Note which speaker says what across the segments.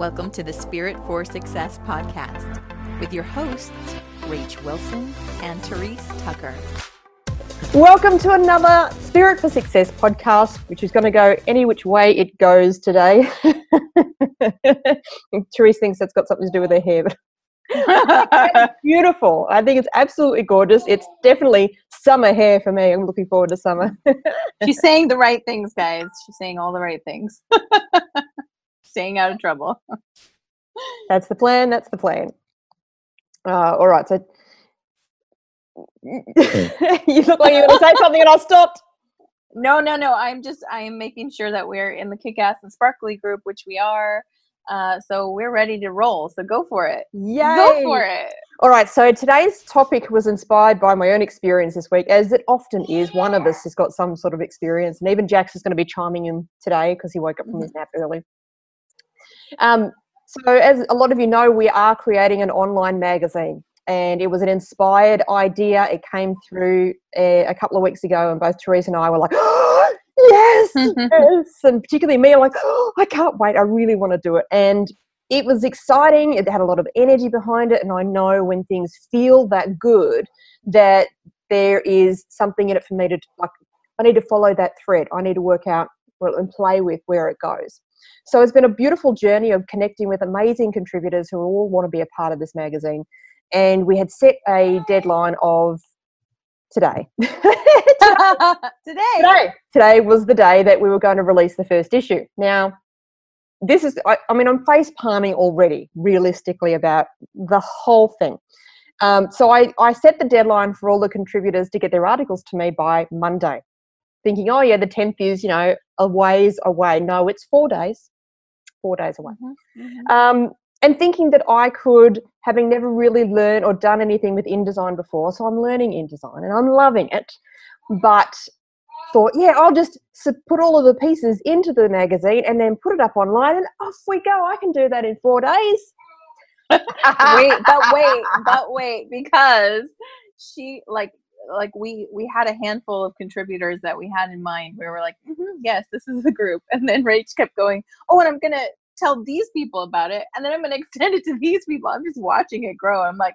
Speaker 1: Welcome to the Spirit for Success podcast with your hosts, Rach Wilson and Therese Tucker.
Speaker 2: Welcome to another Spirit for Success podcast, which is going to go any which way it goes today. Therese thinks that's got something to do with her hair, but beautiful. I think it's absolutely gorgeous. It's definitely summer hair for me. I'm looking forward to summer.
Speaker 3: She's saying the right things, guys. She's saying all the right things. Staying out of trouble.
Speaker 2: that's the plan. That's the plan. Uh, all right. So you look like you're going to say something, and I stopped.
Speaker 3: No, no, no. I'm just I am making sure that we're in the Kick-Ass and Sparkly group, which we are. Uh, so we're ready to roll. So go for it.
Speaker 2: Yay!
Speaker 3: Go for it.
Speaker 2: All right. So today's topic was inspired by my own experience this week, as it often is. One of us has got some sort of experience, and even Jax is going to be chiming in today because he woke up from his nap early. Um, so, as a lot of you know, we are creating an online magazine, and it was an inspired idea. It came through a, a couple of weeks ago, and both Therese and I were like, oh, yes, yes, and particularly me, like, oh, I can't wait. I really want to do it, and it was exciting. It had a lot of energy behind it, and I know when things feel that good, that there is something in it for me to like. I need to follow that thread. I need to work out well, and play with where it goes. So it's been a beautiful journey of connecting with amazing contributors who all want to be a part of this magazine. And we had set a deadline of today.
Speaker 3: today.
Speaker 2: today. Today was the day that we were going to release the first issue. Now, this is, I, I mean, I'm face palming already, realistically, about the whole thing. Um, so I, I set the deadline for all the contributors to get their articles to me by Monday thinking, oh yeah, the 10th is, you know, a ways away. No, it's four days, four days away. Mm-hmm. Mm-hmm. Um, and thinking that I could, having never really learned or done anything with InDesign before, so I'm learning InDesign and I'm loving it, but thought, yeah, I'll just put all of the pieces into the magazine and then put it up online and off we go. I can do that in four days.
Speaker 3: wait, but wait, but wait, because she like like we we had a handful of contributors that we had in mind. We were like mm-hmm, yes this is the group. And then rach kept going oh and i'm gonna tell these people about it and then i'm gonna extend it to these people. I'm just watching it grow. I'm like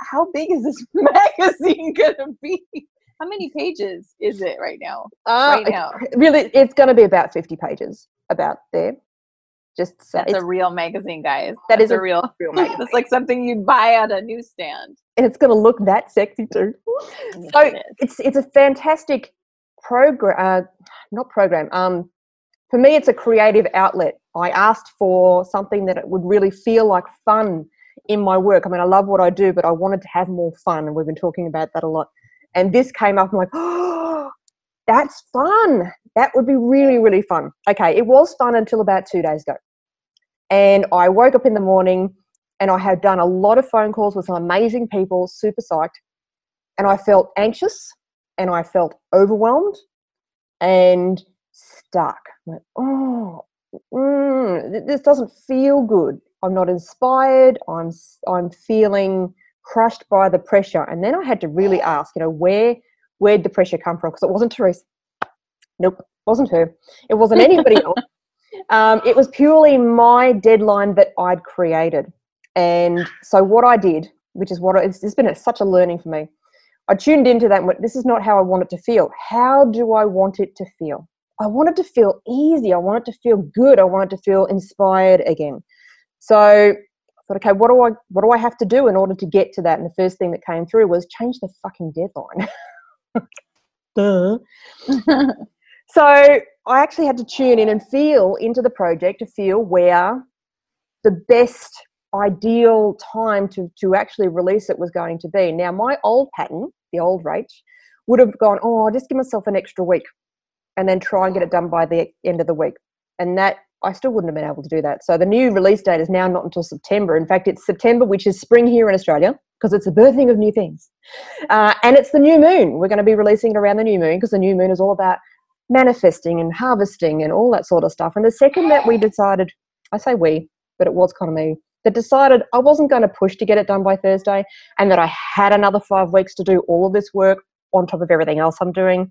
Speaker 3: how big is this magazine gonna be? How many pages is it right now?
Speaker 2: Uh, right now. really it's gonna be about 50 pages about there. Just
Speaker 3: that's a real magazine, guys.
Speaker 2: That
Speaker 3: that's
Speaker 2: is
Speaker 3: a real, real magazine. It's like something you'd buy at a newsstand,
Speaker 2: and it's going to look that sexy too. so it's it's a fantastic program, uh, not program. Um, for me, it's a creative outlet. I asked for something that it would really feel like fun in my work. I mean, I love what I do, but I wanted to have more fun, and we've been talking about that a lot. And this came up. I'm like, oh, that's fun. That would be really, really fun. Okay, it was fun until about two days ago. And I woke up in the morning and I had done a lot of phone calls with some amazing people, super psyched. And I felt anxious and I felt overwhelmed and stuck. like, oh, mm, this doesn't feel good. I'm not inspired. I'm I'm feeling crushed by the pressure. And then I had to really ask, you know, where where'd the pressure come from? Because it wasn't Therese. Nope, wasn't her. It wasn't anybody else. Um, it was purely my deadline that I'd created. And so what I did, which is what it's, it's been a, such a learning for me, I tuned into that and went, this is not how I want it to feel. How do I want it to feel? I want it to feel easy. I want it to feel good. I want it to feel inspired again. So I thought, okay, what do I what do I have to do in order to get to that? And the first thing that came through was change the fucking deadline. Duh. so I actually had to tune in and feel into the project to feel where the best ideal time to, to actually release it was going to be. Now, my old pattern, the old Rach, would have gone, oh, I'll just give myself an extra week and then try and get it done by the end of the week. And that I still wouldn't have been able to do that. So the new release date is now not until September. In fact, it's September, which is spring here in Australia, because it's the birthing of new things. Uh, and it's the new moon. We're going to be releasing it around the new moon because the new moon is all about manifesting and harvesting and all that sort of stuff. And the second that we decided, I say we, but it was kind of me, that decided I wasn't going to push to get it done by Thursday and that I had another five weeks to do all of this work on top of everything else I'm doing.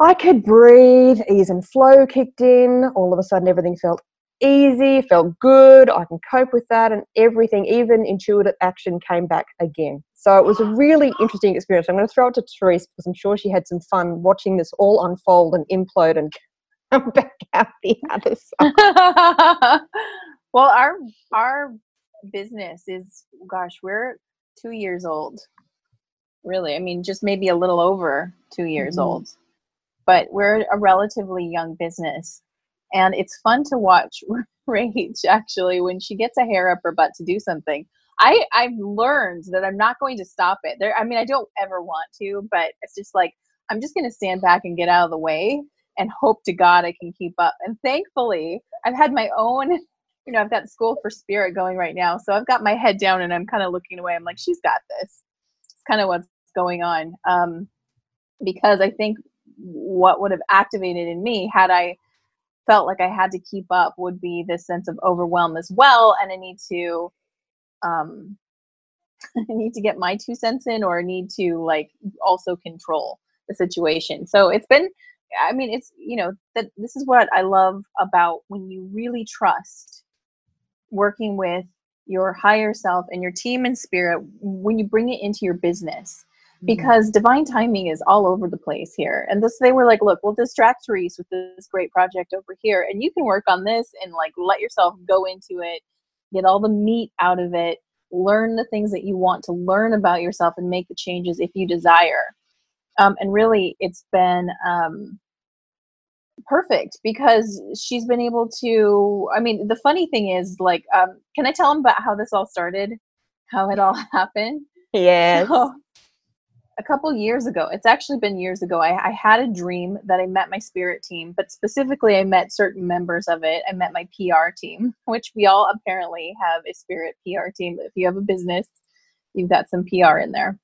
Speaker 2: I could breathe, ease and flow kicked in. All of a sudden, everything felt easy, felt good, I can cope with that, and everything, even intuitive action came back again. So it was a really interesting experience. I'm going to throw it to Therese because I'm sure she had some fun watching this all unfold and implode and come back out the other side.
Speaker 3: well, our our business is, gosh, we're two years old. Really, I mean, just maybe a little over two years mm-hmm. old. But we're a relatively young business, and it's fun to watch Rach actually when she gets a hair up her butt to do something. I I've learned that I'm not going to stop it. There, I mean, I don't ever want to, but it's just like I'm just going to stand back and get out of the way and hope to God I can keep up. And thankfully, I've had my own. You know, I've got School for Spirit going right now, so I've got my head down and I'm kind of looking away. I'm like, she's got this. It's kind of what's going on. Um, because I think what would have activated in me had I felt like I had to keep up would be this sense of overwhelm as well. And I need to, um, I need to get my two cents in or need to like also control the situation. So it's been, I mean, it's, you know, that this is what I love about when you really trust working with your higher self and your team and spirit when you bring it into your business Mm-hmm. because divine timing is all over the place here. And this, they were like, look, we'll distract Therese with this great project over here, and you can work on this and like let yourself go into it, get all the meat out of it, learn the things that you want to learn about yourself, and make the changes if you desire. Um, and really, it's been um, perfect because she's been able to. I mean, the funny thing is, like, um, can I tell them about how this all started? How it all happened?
Speaker 2: Yes. So,
Speaker 3: a couple years ago it's actually been years ago I, I, had a dream that i met my spirit team but specifically i met certain members of it i met my pr team which we all apparently have a spirit pr team if you have a business you've got some pr in there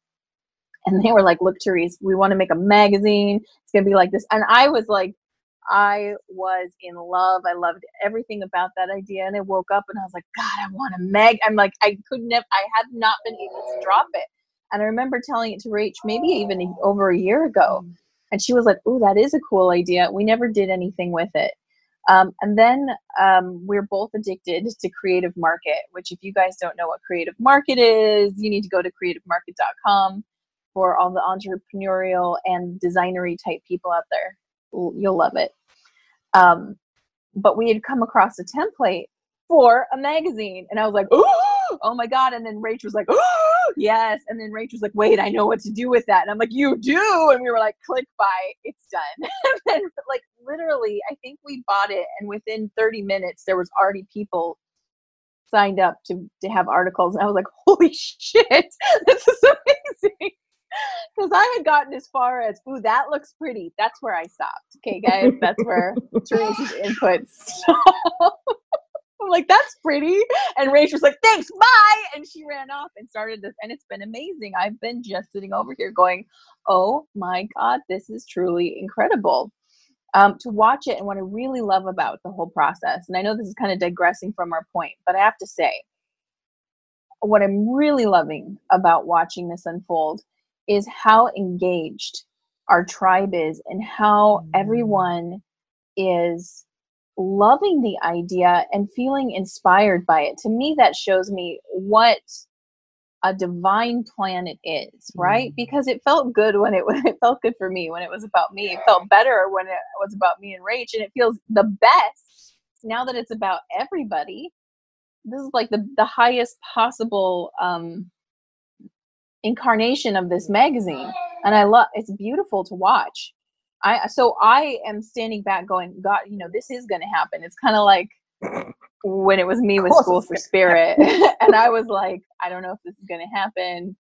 Speaker 3: and they were like look therese we want to make a magazine it's going to be like this and i was like i was in love i loved everything about that idea and i woke up and i was like god i want a Meg. i'm like i couldn't have i have not been able to drop it and I remember telling it to Rach maybe even over a year ago. Mm. And she was like, Oh, that is a cool idea. We never did anything with it. Um, and then um, we're both addicted to Creative Market, which, if you guys don't know what Creative Market is, you need to go to creativemarket.com for all the entrepreneurial and designery type people out there. You'll love it. Um, but we had come across a template for a magazine, and I was like, oh, oh my god! And then Rach was like, oh, yes, and then Rach was like, wait, I know what to do with that, and I'm like, you do, and we were like, click buy, it's done. and then, like literally, I think we bought it, and within 30 minutes, there was already people signed up to to have articles, and I was like, holy shit, this is amazing because I had gotten as far as, ooh, that looks pretty. That's where I stopped. Okay, guys, that's where Therese's input I'm like, that's pretty. And Rach was like, thanks, bye. And she ran off and started this. And it's been amazing. I've been just sitting over here going, oh my God, this is truly incredible. Um, to watch it and what I really love about the whole process. And I know this is kind of digressing from our point, but I have to say, what I'm really loving about watching this unfold is how engaged our tribe is and how mm. everyone is loving the idea and feeling inspired by it. To me, that shows me what a divine plan it is, right? Mm. Because it felt good when it it felt good for me when it was about me. It felt better when it was about me and Rach, and it feels the best now that it's about everybody. This is like the the highest possible um, incarnation of this magazine, and I love. It's beautiful to watch. I so I am standing back going, God, you know, this is gonna happen. It's kind of like when it was me with School for Spirit. and I was like, I don't know if this is gonna happen.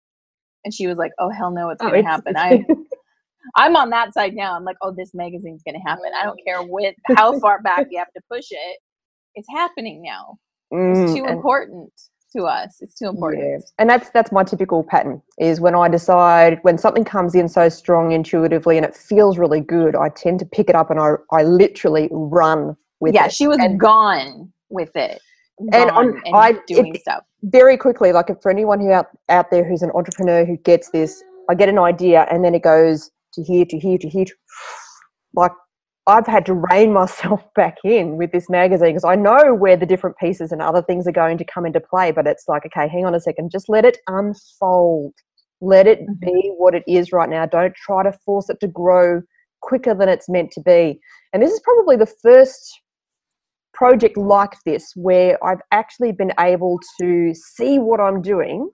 Speaker 3: And she was like, Oh hell no, it's oh, gonna oh, happen. I I'm on that side now. I'm like, oh, this magazine's gonna happen. I don't care what how far back you have to push it. It's happening now. It's mm, too important to us. It's too important. Yeah.
Speaker 2: And that's that's my typical pattern is when I decide when something comes in so strong intuitively and it feels really good, I tend to pick it up and I I literally run with
Speaker 3: yeah,
Speaker 2: it.
Speaker 3: Yeah, she was
Speaker 2: and,
Speaker 3: gone with it.
Speaker 2: And, on, and I doing it, stuff. Very quickly, like for anyone who out, out there who's an entrepreneur who gets this, I get an idea and then it goes to here, to here, to here, to, like I've had to rein myself back in with this magazine because I know where the different pieces and other things are going to come into play. But it's like, okay, hang on a second, just let it unfold. Let it
Speaker 3: Mhm.
Speaker 2: be what it is right now. Don't try to force it to grow quicker than it's meant to be. And this is probably the first project like this where I've actually been able to see what I'm doing,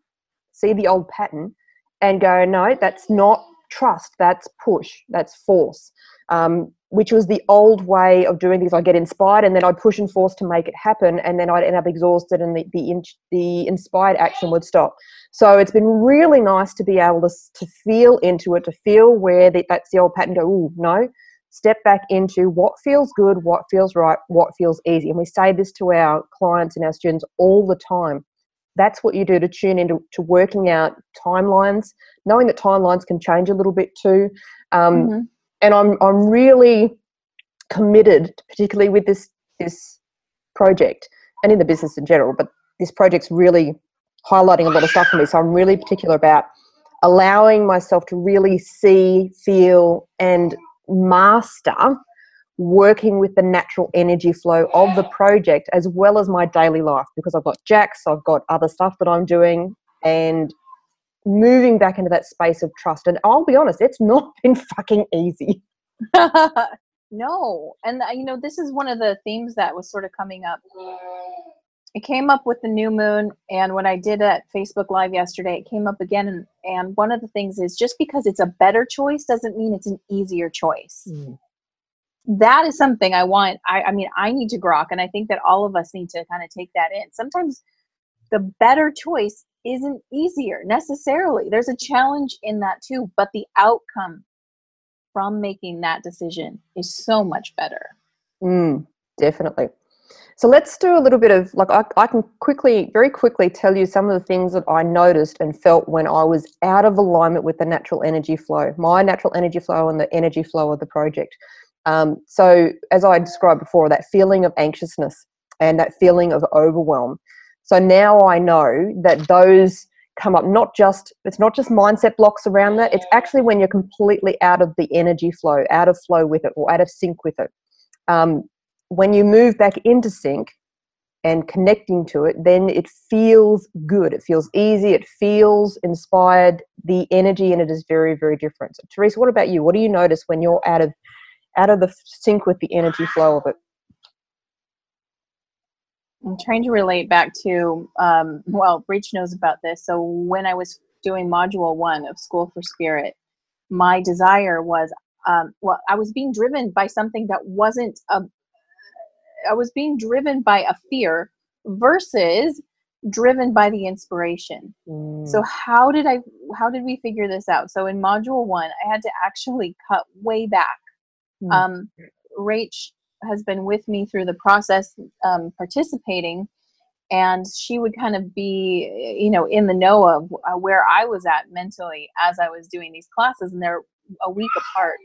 Speaker 2: see the old pattern, and go, no, that's not trust, that's push, that's force. Um, which was the old way of doing things. I'd get inspired and then I'd push and force to make it happen, and then I'd end up exhausted, and the the, in, the inspired action would stop. So it's been really nice to be able to to feel into it, to feel where the, that's the old pattern. Go, oh no, step back into what feels good, what feels right, what feels easy. And we say this to our clients and our students all the time. That's what you do to tune into to working out timelines, knowing that timelines can change a little bit too. Um,
Speaker 3: Mhm.
Speaker 2: And I'm I'm really committed, particularly with this this project and in the business in general. But this project's really highlighting a lot of stuff for me. So I'm really particular about allowing myself to really see, feel, and master working with the natural energy flow of the project as well as my daily life because I've got Jax, I've got other stuff that I'm doing, and moving back into that space of trust. And I'll be honest, it's not been fucking easy.
Speaker 3: no. And uh, you know this is one of the themes that was sort of coming up. It came up with the new moon and when i did at facebook live yesterday it came up again. And, and one of the things is just because it's a better choice doesn't mean it's an easier choice. That is something i want. I, I mean i need to grok and i think that all of us need to kind of take that in. Sometimes the better choice isn't easier necessarily there's a challenge in that too but the outcome from making that decision is so much better.
Speaker 2: Mm, definitely. So let's do a little bit of like I, I can quickly, very quickly tell you some of the things that I noticed and felt when I was out of alignment with the natural energy flow, my natural energy flow and the energy flow of the project. Um, so as I described before, that feeling of anxiousness and that feeling of overwhelm. So now I know that those come up not just it's not just mindset blocks around that it's actually when you're completely out of the energy flow out of flow with it or out of sync with it. Um, when you move back into sync and connecting to it then it feels good it feels easy it feels inspired the energy in it is very very different. So Therese what about you? What do you notice when you're out of out of the sync with the energy flow of it
Speaker 3: I'm trying to relate back to, um, well, Rach knows about this. So when I was doing module one of School for Spirit, my desire was, um, well, I was being driven by something that wasn't a, I was being driven by a fear versus driven by the inspiration. So how did I, how did we figure this out? So in module one, I had to actually cut way back.
Speaker 2: Mm.
Speaker 3: Um, Rach has been with me through the process um, participating. And she would kind of be you know in the know of uh, where i was at mentally as i was doing these classes and they're a week apart.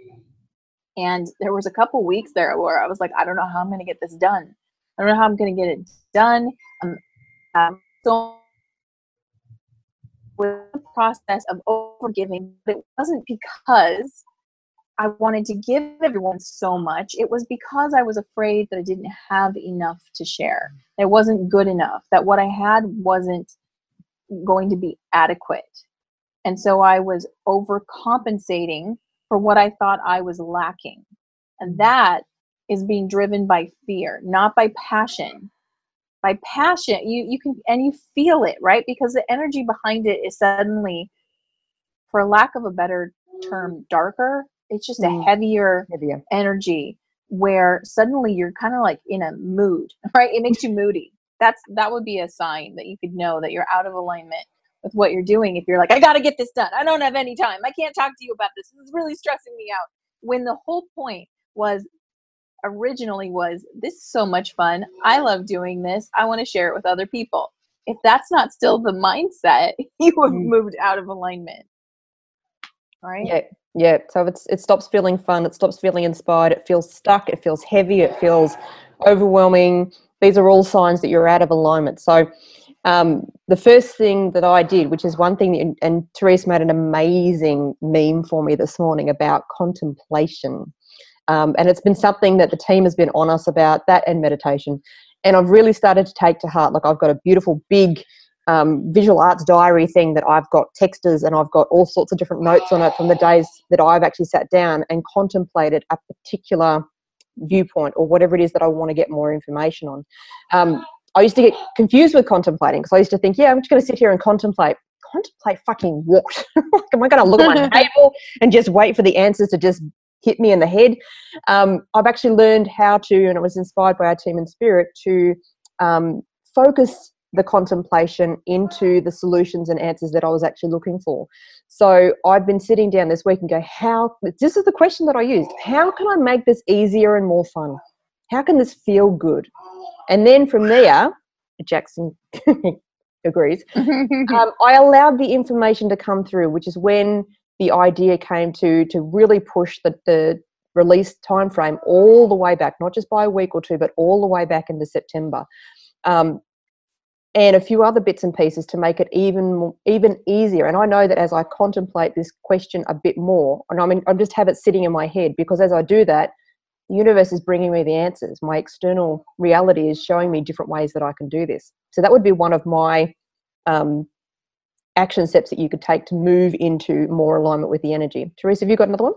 Speaker 3: And there was a couple weeks there where i was like i don't know how i'm going to get this done. I don't know how i'm going to get it done. Um, um, so with the process of overgiving but it wasn't because I wanted to give everyone so much, it was because I was afraid that I didn't have enough to share. It wasn't good enough, that what I had wasn't going to be adequate. And so I was overcompensating for what I thought I was lacking. And that is being driven by fear, not by passion. By passion, you, you can, and you feel it, right? Because the energy behind it is suddenly, for lack of a better term, darker it's just
Speaker 2: Mm.
Speaker 3: a heavier
Speaker 2: heavier
Speaker 3: energy where suddenly you're kind of like in a mood right? It makes you moody. That's that would be a sign that you could know that you're out of alignment with what you're doing if you're like i got to get this done. I don't have any time. I can't talk to you about this. This is really stressing me out. When the whole point was originally was this is so much fun. I love doing this. I want to share it with other people. If that's not still the mindset you have
Speaker 2: Mm.
Speaker 3: moved out of alignment. Right?
Speaker 2: Yeah, yeah. So it's it stops feeling fun. It stops feeling inspired. It feels stuck. It feels heavy. It feels overwhelming. These are all signs that you're out of alignment. So um, the first thing that I did, which is one thing, and, and Therese made an amazing meme for me this morning about contemplation. Um, and it's been something that the team has been on us about that and meditation. And I've really started to take to heart. Like I've got a beautiful big um, visual arts diary thing that I've got texters and I've got all sorts of different notes on it from the days that I've actually sat down and contemplated a particular viewpoint or whatever it is that I want to get more information on. Um, I used to get confused with contemplating because I used to think, yeah, I'm just going to sit here and contemplate. Contemplate fucking what? like, am I going to look at my table and just wait for the answers to just hit me in the head? Um, I've actually learned how to, and it was inspired by our team in spirit to um, focus the contemplation into the solutions and answers that I was actually looking for. So I've been sitting down this week and go, how, this is the question that I used. How can I make this easier and more fun? How can this feel good? And then from there, Jackson agrees, um, I allowed the information to come through, which is when the idea came to to really push the, the release time frame all the way back, not just by a week or two, but all the way back into September. Um, and a few other bits and pieces to make it even even easier. And I know that as I contemplate this question a bit more, and I mean, I just have it sitting in my head because as I do that, the universe is bringing me the answers. My external reality is showing me different ways that I can do this. So that would be one of my um, action steps that you could take to move into more alignment with the energy. Therese, have you got another one?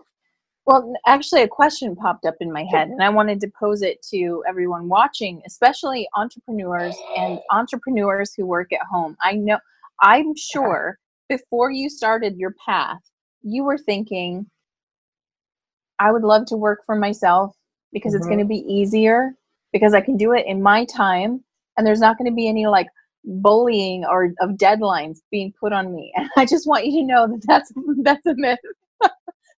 Speaker 3: Well, actually, a question popped up in my head, and I wanted to pose it to everyone watching, especially entrepreneurs and entrepreneurs who work at home. I know, I'm sure before you started your path, you were thinking, I would love to work for myself because mm-hmm. it's going to be easier, because I can do it in my time, and there's not going to be any like bullying or of deadlines being put on me. And I just want you to know that that's that's a myth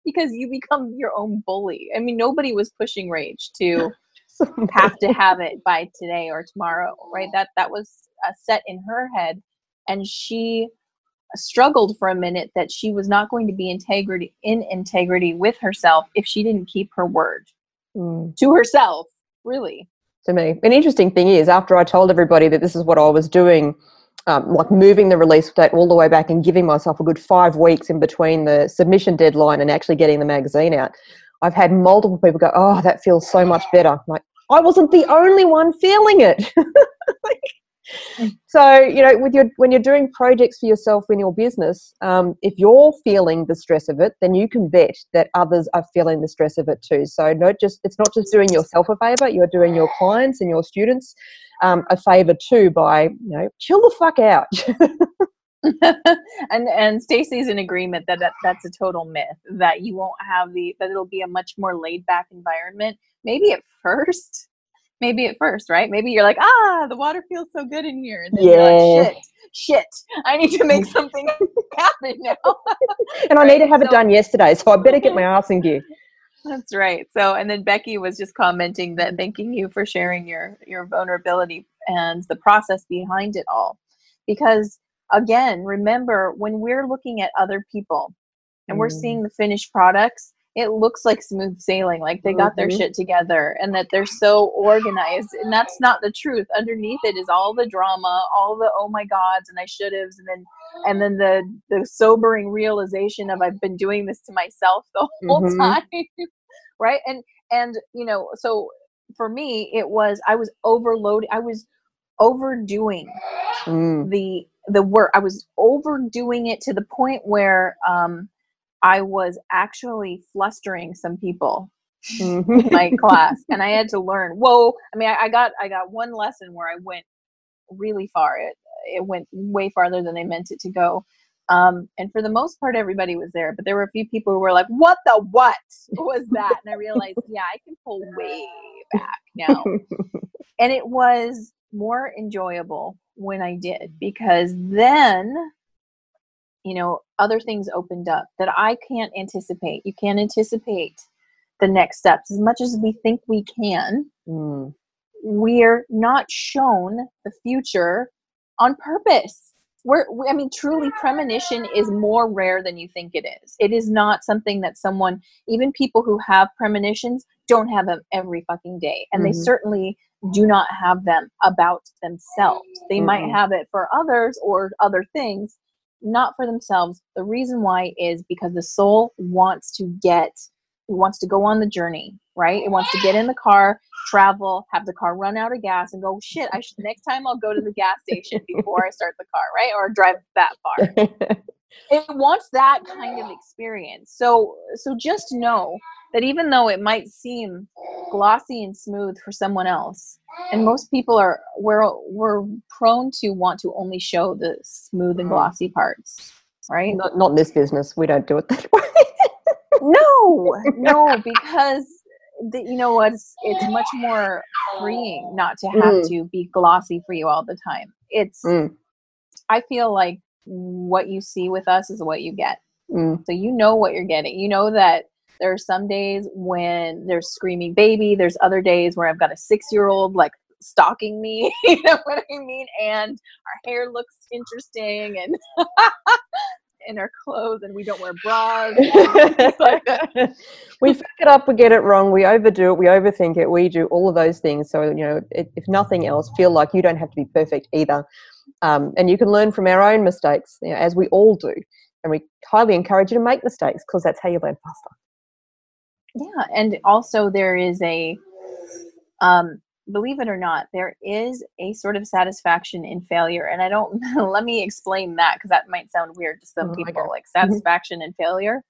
Speaker 3: because you become your own bully. I mean, nobody was pushing Rach to have to have it by today or tomorrow, right? That that was uh, set in her head, and she struggled for a minute that she was not going to be integrity in integrity with herself if she didn't keep her word mm. to herself. Really,
Speaker 2: to me. An interesting thing is, after I told everybody that this is what I was doing um, like moving the release date all the way back and giving myself a good five weeks in between the submission deadline and actually getting the magazine out. I've had multiple people go, "Oh, that feels so much better." I'm like, I wasn't the only one feeling it. like, so you know with your when you're doing projects for yourself in your business um, if you're feeling the stress of it then you can bet that others are feeling the stress of it too. So not just it's not just doing yourself a favor you're doing your clients and your students um, a favor too by you know chill the fuck out.
Speaker 3: And and Stacy's in agreement that, that that's a total myth that you won't have the that it'll be a much more laid back environment. Maybe at first maybe at first, right? Maybe you're like, ah, the water feels so good in here. And then yeah. Like, shit, shit, I need to make something happen now.
Speaker 2: and I need to have so, it done yesterday, so I better get my ass in gear.
Speaker 3: That's right. So, and then Becky was just commenting that thanking you for sharing your your vulnerability and the process behind it all, because again, remember when we're looking at other people and mm. we're seeing the finished products, it looks like smooth sailing like they got mm-hmm. their shit together and that they're so organized and that's not the truth underneath it is all the drama all the oh my gods and i should have and then and then the the sobering realization of i've been doing this to myself the whole mm-hmm. time right and and you know so for me it was i was overloaded i was overdoing mm. the the work i was overdoing it to the point where um I was actually flustering some people mm-hmm. in my class, and I had to learn. Whoa! I mean, I, I, got I got one lesson where I went really far. It it went way farther than I meant it to go. Um, and for the most part, everybody was there, but there were a few people who were like, "What the what was that?" And I realized, yeah, I can pull way back now, and it was more enjoyable when I did because then you know other things opened up that i can't anticipate you can't anticipate the next steps as much as we think we can mm. we're not shown the future on purpose we're i mean truly premonition is more rare than you think it is it is not something that someone even people who have premonitions don't have them every fucking day and mm-hmm. they certainly do not have them about themselves they mm-hmm. might have it for others or other things not for themselves. The reason why is because the soul wants to get wants to go on the journey, right? It wants to get in the car, travel, have the car run out of gas, and go, shit, I should, next time I'll go to the gas station before I start the car, right? Or drive that far. it wants that kind of experience. So, so just know that even though it might seem glossy and smooth for someone else, and most people are, we're, we're prone to want to only show the smooth and mm. glossy parts, right?
Speaker 2: Not, not in this business. We don't do it that way
Speaker 3: no, no, because the, you know what? It's, it's much more freeing not to have mm. to be glossy for you all the time. It's, mm. I feel like what you see with us is what you get. Mm. So you know what you're getting. You know that there are some days when there's screaming baby. There's other days where I've got a six year old like stalking me. you know what I mean? And our hair looks interesting and in our clothes and we don't wear bras.
Speaker 2: we fuck it up, we get it wrong, we overdo it, we overthink it, we do all of those things. So, you know, if, if nothing else, feel like you don't have to be perfect either. Um, and you can learn from our own mistakes, you know, as we all do. And we highly encourage you to make mistakes because that's how you learn faster.
Speaker 3: Yeah, and also there is a um, believe it or not, there is a sort of satisfaction in failure. And I don't, let me explain that because that might sound weird to some oh people like satisfaction in failure.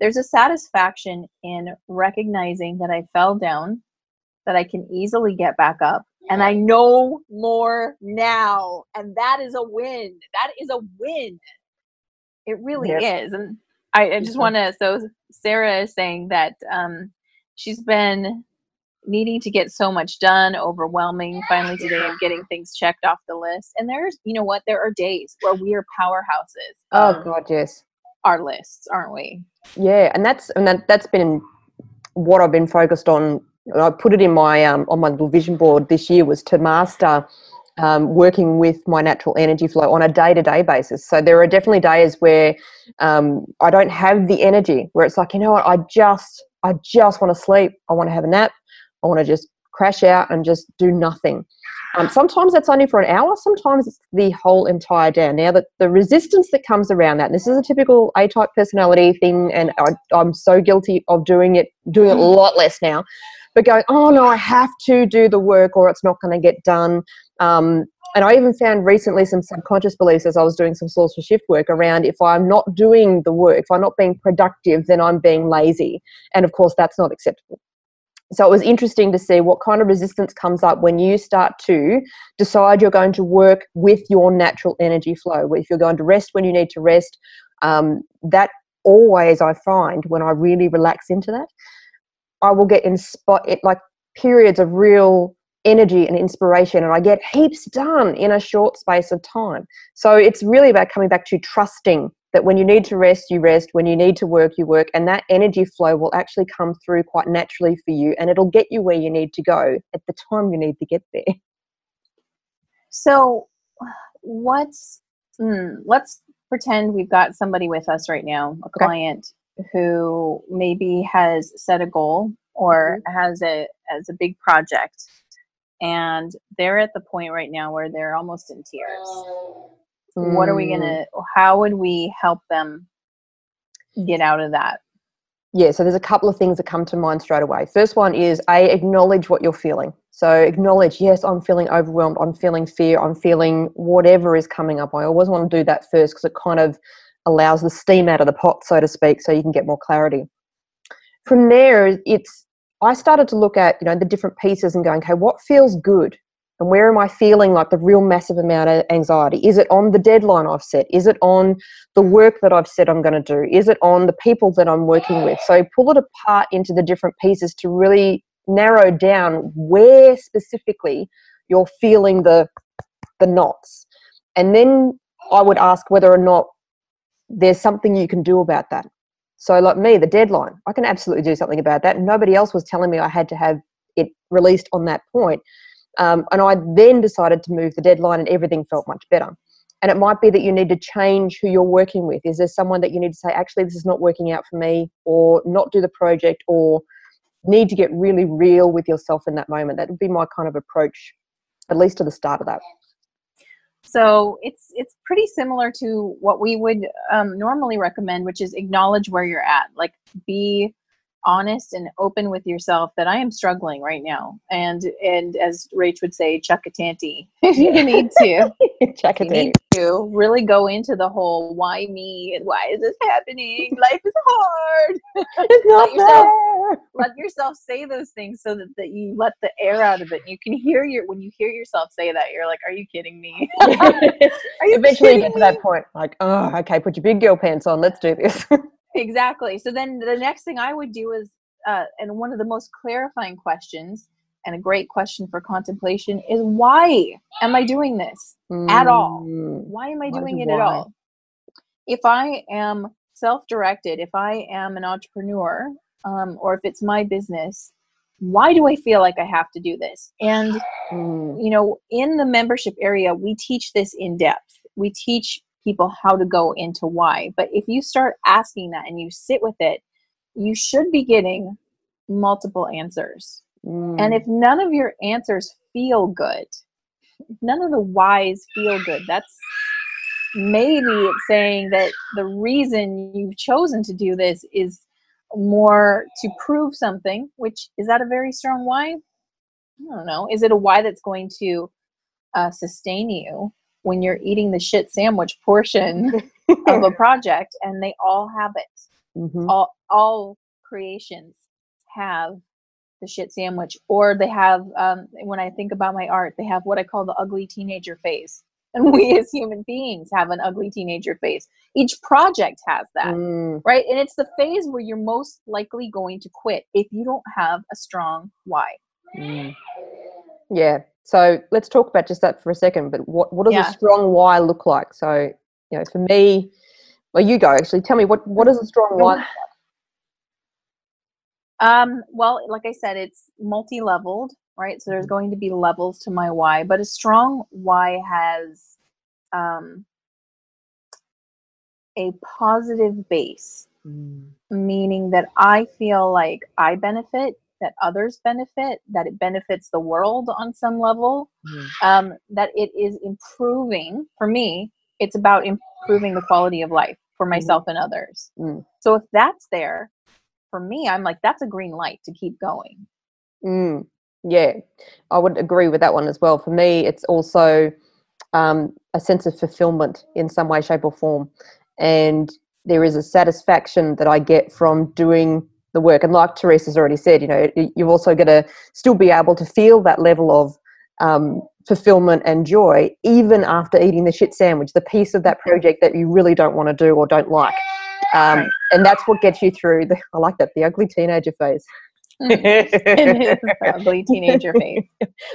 Speaker 3: There's a satisfaction in recognizing that I fell down, that I can easily get back up, and I know more now. And that is a win. That is a win. It really yep. is. And I, I just want to, so Sarah is saying that um, she's been needing to get so much done, overwhelming finally today and getting things checked off the list. And there's, you know what, there are days where we are powerhouses.
Speaker 2: Oh um, God, yes.
Speaker 3: Our lists, aren't we?
Speaker 2: Yeah, and that's and that that's been what I've been focused on. I put it in my um, on my little vision board this year was to master um, working with my natural energy flow on a day to day basis. So there are definitely days where um, I don't have the energy, where it's like, you know what, I just I just want to sleep. I want to have a nap. I want to just crash out and just do nothing. Um, sometimes that's only for an hour, sometimes it's the whole entire day. Now, that the resistance that comes around that, this is a typical A type personality thing, and I, I'm so guilty of doing it, doing it a lot less now, but going, oh no, I have to do the work or it's not going to get done. Um, and I even found recently some subconscious beliefs as I was doing some source for shift work around if I'm not doing the work, if I'm not being productive, then I'm being lazy. And of course, that's not acceptable so it was interesting to see what kind of resistance comes up when you start to decide you're going to work with your natural energy flow. If you're going to rest when you need to rest, um, that always I find when I really relax into that, I will get in spot it like periods of real energy and inspiration and I get heaps done in a short space of time. So it's really about coming back to trusting that when you need to rest, you rest. When you need to work, you work. And that energy flow will actually come through quite naturally for you and it'll get you where you need to go at the time you need to get there.
Speaker 3: So, what's, hmm, let's pretend we've got somebody with us right now, a okay. client who maybe has set a goal or mm-hmm. has a as a big project and they're at the point right now where they're almost in tears Mm. What are we gonna? Mm. How would we help them get out of that?
Speaker 2: Yeah, so there's a couple of things that come to mind straight away. First one is a acknowledge what you're feeling. So acknowledge, yes, I'm feeling overwhelmed, I'm feeling fear, I'm feeling whatever is coming up. I always want to do that first because it kind of allows the steam out of the pot, so to speak, so you can get more clarity. From there, it's I started to look at you know the different pieces and going, okay, what feels good? And where am I feeling like the real massive amount of anxiety? Is it on the deadline I've set? Is it on the work that I've said I'm going to do? Is it on the people that I'm working with? So pull it apart into the different pieces to really narrow down where specifically you're feeling the the knots. And then I would ask whether or not there's something you can do about that. So like me, the deadline, I can absolutely do something about that. Nobody else was telling me I had to have it released on that point. Um, and I then decided to move the deadline, and everything felt much better. And it might be that you need to change who you're working with. Is there someone that you need to say, actually, this is not working out for me, or not do the project, or need to get really real with yourself in that moment? That would be my kind of approach, at least to the start of that.
Speaker 3: So it's it's pretty similar to what we would um, normally recommend, which is acknowledge where you're at. Like be honest and open with yourself that I am struggling right now. And and as Rach would say, chuck a tanty if you need to.
Speaker 2: chuck a tanty.
Speaker 3: To really go into the whole why me and why is this happening? Life is hard.
Speaker 2: It's not
Speaker 3: yourself. let yourself say those things so that, that you let the air out of it. You can hear your when you hear yourself say that, you're like, Are you kidding me? Are you
Speaker 2: Eventually you get to that point, like, oh, okay, put your big girl pants on, let's do this.
Speaker 3: exactly so then the next thing i would do is uh, and one of the most clarifying questions and a great question for contemplation is why am i doing this At all.
Speaker 2: Mm,
Speaker 3: why am i
Speaker 2: Why
Speaker 3: doing
Speaker 2: do
Speaker 3: it at all if i am self-directed if i am an entrepreneur um, or if it's my business why do i feel like i have to do this? And
Speaker 2: mm,
Speaker 3: you know in the membership area we teach this in depth. We teach people how to go into why. But if you start asking that and you sit with it you should be getting multiple answers.
Speaker 2: Mm.
Speaker 3: and if none of your answers feel good none of the whys feel good that's maybe it's saying that the reason you've chosen to do this is more to prove something which is that a very strong why? I don't know. Is it a why that's going to uh, sustain you when you're eating the shit sandwich portion of a project and they all have it?
Speaker 2: Mhm.
Speaker 3: all all creations have the shit sandwich or they have um, when i think about my art they have what i call the ugly teenager phase and we as human beings have an ugly teenager phase each project has that
Speaker 2: Mm,
Speaker 3: right and it's the phase where you're most likely going to quit if you don't have a strong why
Speaker 2: mm. Yeah. So let's talk about just that for a second. But what, what does
Speaker 3: Yeah.
Speaker 2: a strong why look like? So, you know, for me, well, you go actually. Tell me what what does a strong why?
Speaker 3: Um, well, like I said, it's multi-leveled, right? So there's
Speaker 2: Mhm.
Speaker 3: going to be levels to my why, but a strong why has um, a positive base,
Speaker 2: Mm,
Speaker 3: meaning that I feel like I benefit, that others benefit, that it benefits the world on some level,
Speaker 2: mm,
Speaker 3: um, that it is improving. For me, it's about improving the quality of life for myself and others.
Speaker 2: Mm.
Speaker 3: So if that's there, for me, I'm like, that's a green light to keep going.
Speaker 2: Yeah, I would agree with that one as well. For me, it's also um, a sense of fulfillment in some way, shape, or form. And there is a satisfaction that I get from doing the work. And like Therese's already said, you know, you've also got to still be able to feel that level of um, fulfillment and joy, even after eating the shit sandwich, the piece of that project that you really don't want to do or don't like. Um, And that's what gets you through the, I like that, the ugly teenager phase.
Speaker 3: It is the ugly teenager phase.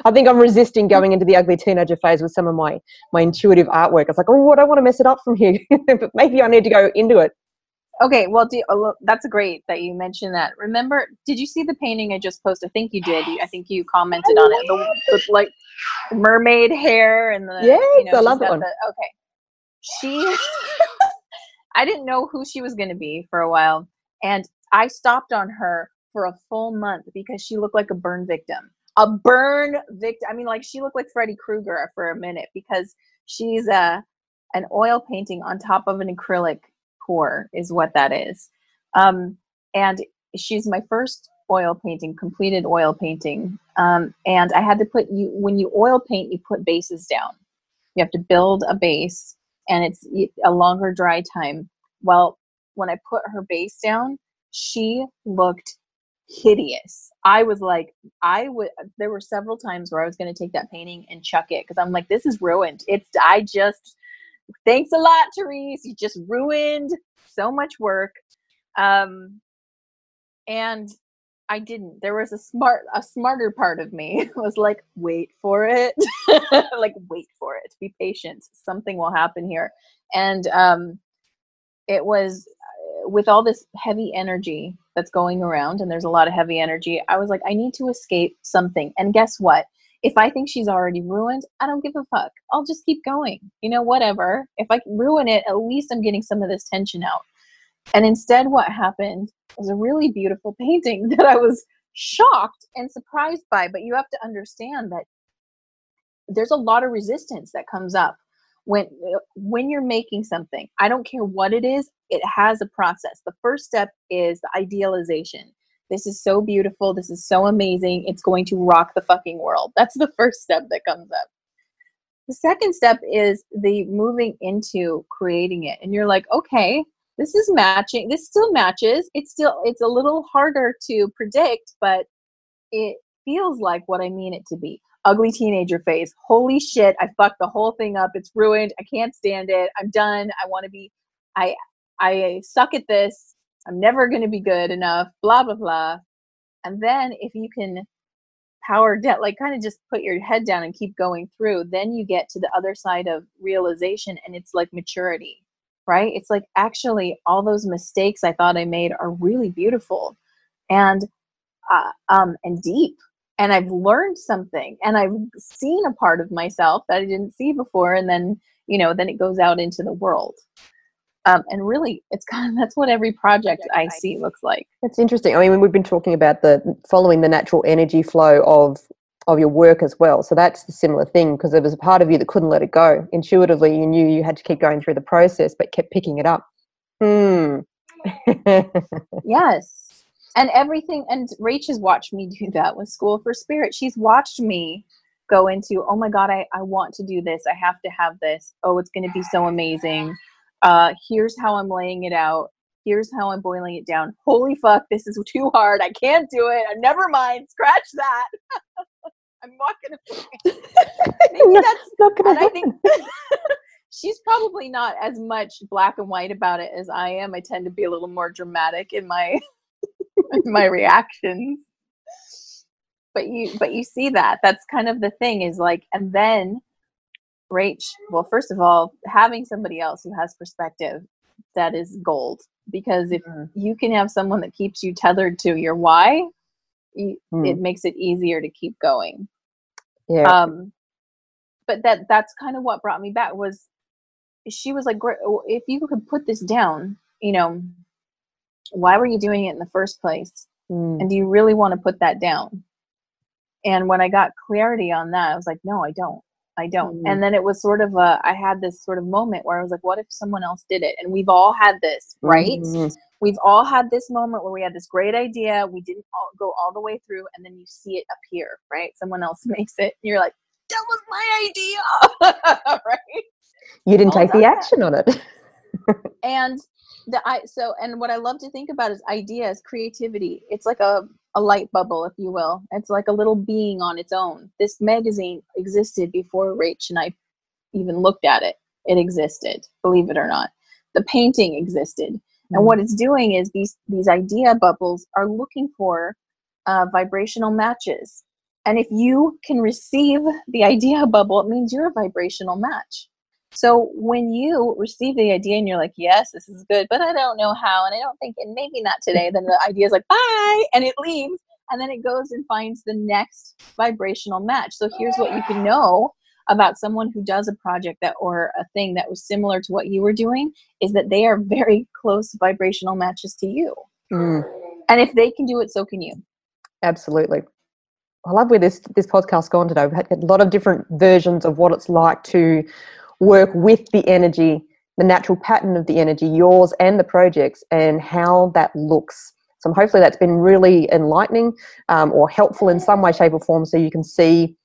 Speaker 2: I think I'm resisting going into the ugly teenager phase with some of my my intuitive artwork. It's like, oh, I don't want to mess it up from here, but maybe I need to go into it.
Speaker 3: Okay, well, do, oh, that's great that you mentioned that. Remember, did you see the painting I just posted? I think you did. I think you commented on it. The, the like mermaid hair and the
Speaker 2: Yes,
Speaker 3: you know,
Speaker 2: I love that one.
Speaker 3: the- okay, she. I didn't know who she was going to be for a while, and I stopped on her for a full month because she looked like a burn victim. A burn victim. I mean, like she looked like Freddy Krueger for a minute because she's a an oil painting on top of an acrylic pour is what that is. Um, and she's my first oil painting, completed oil painting. Um, and I had to put you when you oil paint, you put bases down. You have to build a base, and it's a longer dry time. Well, when I put her base down, she looked hideous. I was like, I would. There were several times where I was going to take that painting and chuck it because I'm like, this is ruined. It's. I just. Thanks a lot, Therese. You just ruined so much work. Um, and I didn't. There was a smart, a smarter part of me was like, wait for it, like wait for it. Be patient. Something will happen here. And um, it was uh, with all this heavy energy that's going around, and there's a lot of heavy energy. I was like, I need to escape something. And guess what? If I think she's already ruined, I don't give a fuck. I'll just keep going. You know, whatever. If I ruin it, at least I'm getting some of this tension out. And instead, what happened was a really beautiful painting that I was shocked and surprised by. But you have to understand that there's a lot of resistance that comes up when when you're making something. I don't care what it is, it has a process. The first step is the idealization. This is so beautiful. This is so amazing. It's going to rock the fucking world. That's the first step that comes up. The second step is the moving into creating it. And you're like, okay, this is matching. This still matches. It's still, it's a little harder to predict, but it feels like what I mean it to be. Ugly teenager phase. Holy shit, I fucked the whole thing up. It's ruined. I can't stand it. I'm done. I want to be I I suck at this. I'm never going to be good enough. Blah blah blah. And then if you can power debt like kind of just put your head down and keep going through, then you get to the other side of realization and it's like maturity. Right? It's like actually all those mistakes I thought I made are really beautiful and uh, um and deep and I've learned something and I've seen a part of myself that I didn't see before and then you know then it goes out into the world um, and really it's kind of that's what every project I see looks like
Speaker 2: That's interesting. I mean, we've been talking about the following the natural energy flow of of your work as well. So that's the similar thing because there was a part of you that couldn't let it go. Intuitively, you knew you had to keep going through the process, but kept picking it up. Hmm.
Speaker 3: yes and everything and Rach has watched me do that with school for spirit. She's watched me go into oh my god I, I want to do this. I have to have this. Oh it's going to be so amazing. Uh here's how i'm laying it out. Here's how i'm boiling it down. Holy fuck this is too hard. I can't do it. Uh, never mind. Scratch that. I'm walking away maybe
Speaker 2: No,
Speaker 3: that's
Speaker 2: not gonna
Speaker 3: and I think she's probably not as much black and white about it as I am. I tend to be a little more dramatic in my my reactions. But you but you see that. That's kind of the thing is like and then Rach, well first of all, having somebody else who has perspective that is gold because if
Speaker 2: Mm.
Speaker 3: you can have someone that keeps you tethered to your why, you,
Speaker 2: Mm.
Speaker 3: it makes it easier to keep going
Speaker 2: yeah.
Speaker 3: um but that that's kind of what brought me back was she was like "Great, if you could put this down you know why were you doing it in the first place
Speaker 2: Mm.
Speaker 3: and do you really want to put that down and when i got clarity on that i was like no i don't i don't
Speaker 2: Mm.
Speaker 3: and then it was sort of a i had this sort of moment where i was like what if someone else did it and we've all had this right
Speaker 2: Mhm.
Speaker 3: we've all had this moment where we had this great idea we didn't all go all the way through and then you see it appear right someone else makes it and you're like that was my idea right
Speaker 2: You didn't
Speaker 3: all
Speaker 2: take the
Speaker 3: done that.
Speaker 2: action on it.
Speaker 3: and the i so and what i love to think about is ideas creativity. It's like a a light bubble if you will. It's like a little being on its own. This magazine existed before rach and i even looked at it. It existed believe it or not. The painting existed. And what it's doing is these these idea bubbles are looking for uh, vibrational matches. And if you can receive the idea bubble it means you're a vibrational match so when you receive the idea and you're like yes this is good but i don't know how and i don't think and maybe not today then the idea is like bye and it leaves and then it goes and finds the next vibrational match so here's what you can know about someone who does a project that or a thing that was similar to what you were doing is that they are very close vibrational matches to you.
Speaker 2: Mm.
Speaker 3: And if they can do it, so can you.
Speaker 2: Absolutely. I love where this this podcast's gone today. We've had a lot of different versions of what it's like to work with the energy, the natural pattern of the energy, yours and the projects, and how that looks. So hopefully that's been really enlightening um, or helpful in some way, shape, or form, so you can see,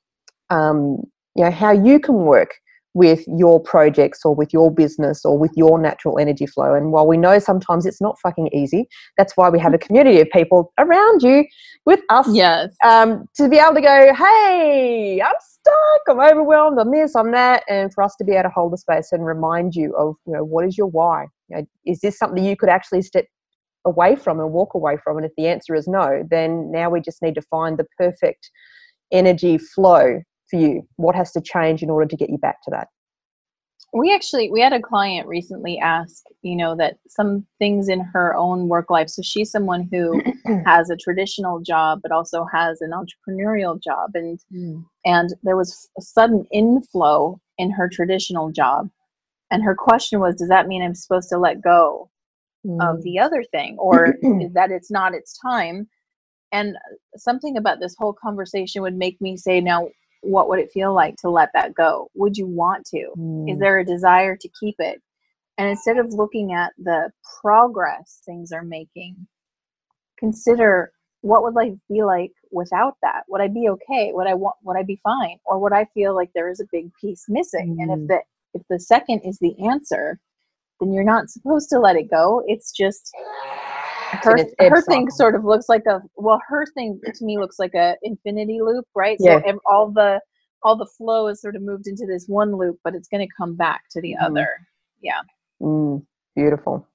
Speaker 2: um, you know, how you can work with your projects or with your business or with your natural energy flow. And while we know sometimes it's not fucking easy, that's why we have a community of people around you with us
Speaker 3: Yes.
Speaker 2: um, to be able to go, hey, I'm stuck, I'm overwhelmed, I'm this, I'm that, and for us to be able to hold the space and remind you of, you know, what is your why? You know, is this something you could actually step away from and walk away from? And if the answer is no, then now we just need to find the perfect energy flow for you. What has to change in order to get you back to that?
Speaker 3: We actually we had a client recently ask, you know, that some things in her own work life. So she's someone who has a traditional job but also has an entrepreneurial job and hmm. and there was a sudden inflow in her traditional job. And her question was, does that mean I'm supposed to let go of the hmm. other thing or that it's not its time and something about this whole conversation would make me say now what would it feel like to let that go would you want to
Speaker 2: Mm.
Speaker 3: is there a desire to keep it and instead of looking at the progress things are making consider what would life be like without that? Would I be okay? Would I want? Would I be fine? Or would I feel like there is a big piece missing? Mm. And if mm. the if the second is the answer, then you're not supposed to let it go. It's just her her thing sort of looks like a well her thing to me looks like a infinity loop right?
Speaker 2: Yeah.
Speaker 3: so all the all the flow is sort of moved into this one loop but it's going to come back to the mm. other. Yeah.
Speaker 2: Mm, beautiful.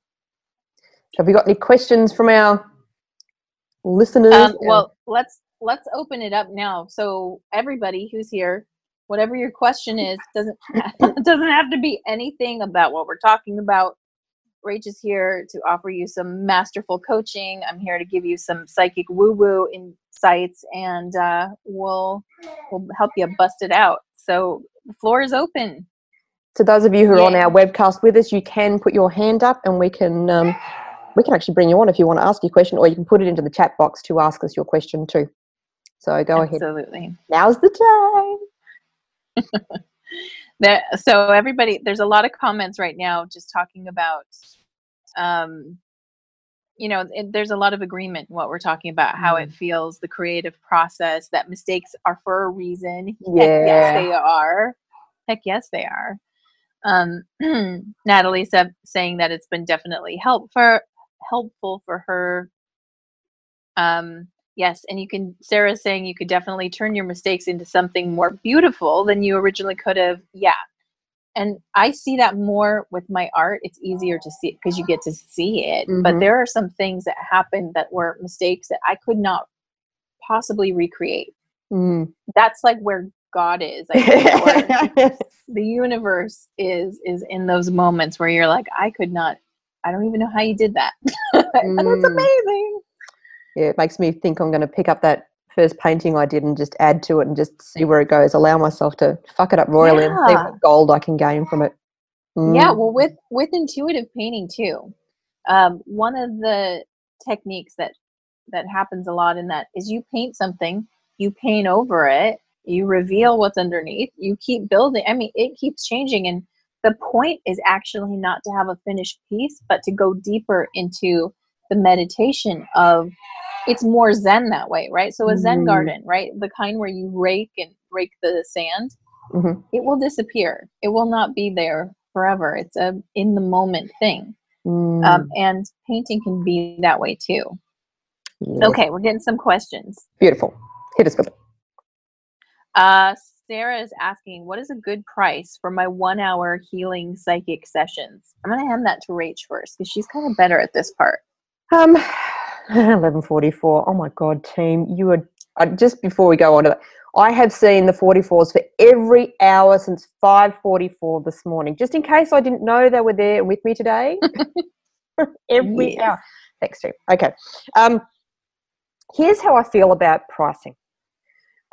Speaker 2: Have you got any questions from our listeners?
Speaker 3: Um, well let's let's open it up now. So everybody who's here whatever your question is doesn't doesn't have to be anything about what we're talking about Rach is here to offer you some masterful coaching. I'm here to give you some psychic woo woo insights, and uh, we'll we'll help you bust it out. So the floor is open.
Speaker 2: To those of you who are yeah. on our webcast with us, you can put your hand up, and we can um, we can actually bring you on if you want to ask your question, or you can put it into the chat box to ask us your question too. So go
Speaker 3: Absolutely.
Speaker 2: ahead.
Speaker 3: Absolutely.
Speaker 2: Now's the time.
Speaker 3: that so everybody there's a lot of comments right now just talking about um you know it, there's a lot of agreement in what we're talking about how it mm. feels the creative process that mistakes are for a reason
Speaker 2: yeah.
Speaker 3: heck yes they are heck yes they are um natalie said, saying that it's been definitely helpful for helpful for her um Yes, and you can. Sarah's saying you could definitely turn your mistakes into something more beautiful than you originally could have. Yeah, and I see that more with my art. It's easier to see because you get to see it. Mm-hmm. But there are some things that happened that were mistakes that I could not possibly recreate.
Speaker 2: Mm.
Speaker 3: That's like where God is. I think, the universe is is in those moments where you're like, I could not. I don't even know how you did that. mm. That's amazing
Speaker 2: yeah, it makes me think I'm going to pick up that first painting I did and just add to it and just see where it goes. Allow myself to fuck it up royally yeah. and see what gold I can gain from it.
Speaker 3: Mm. Yeah, well, with with intuitive painting too, um, one of the techniques that that happens a lot in that is you paint something, you paint over it, you reveal what's underneath, you keep building. I mean, it keeps changing, and the point is actually not to have a finished piece, but to go deeper into the meditation of it's more zen that way right so a zen mm-hmm. garden right the kind where you rake and rake the sand
Speaker 2: mm-hmm.
Speaker 3: it will disappear it will not be there forever it's a in the moment thing
Speaker 2: mm.
Speaker 3: um, and painting can be that way too yes. okay we're getting some questions
Speaker 2: beautiful hit us with it
Speaker 3: uh, Sarah is asking, what is a good price for my one hour healing psychic sessions? I'm going to hand that to Rach first because she's kind of better at this part.
Speaker 2: Um, 11:44. Oh my God, team, you are uh, just before we go on to that. I have seen the 44s for every hour since 5:44 this morning. Just in case I didn't know they were there with me today. every yes. hour. Thanks, team. Okay. Um, here's how I feel about pricing.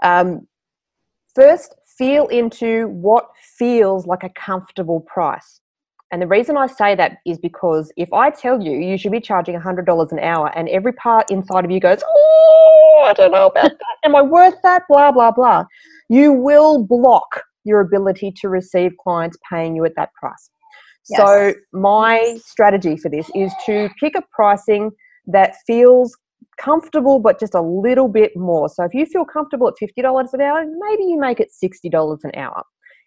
Speaker 2: Um, first, feel into what feels like a comfortable price. And the reason I say that is because if I tell you you should be charging $100 an hour and every part inside of you goes, oh, I don't know about that. Am I worth that? Blah, blah, blah. You will block your ability to receive clients paying you at that price. Yes. So, my strategy for this is to pick a pricing that feels comfortable but just a little bit more. So, if you feel comfortable at $50 an hour, maybe you make it $60 an hour.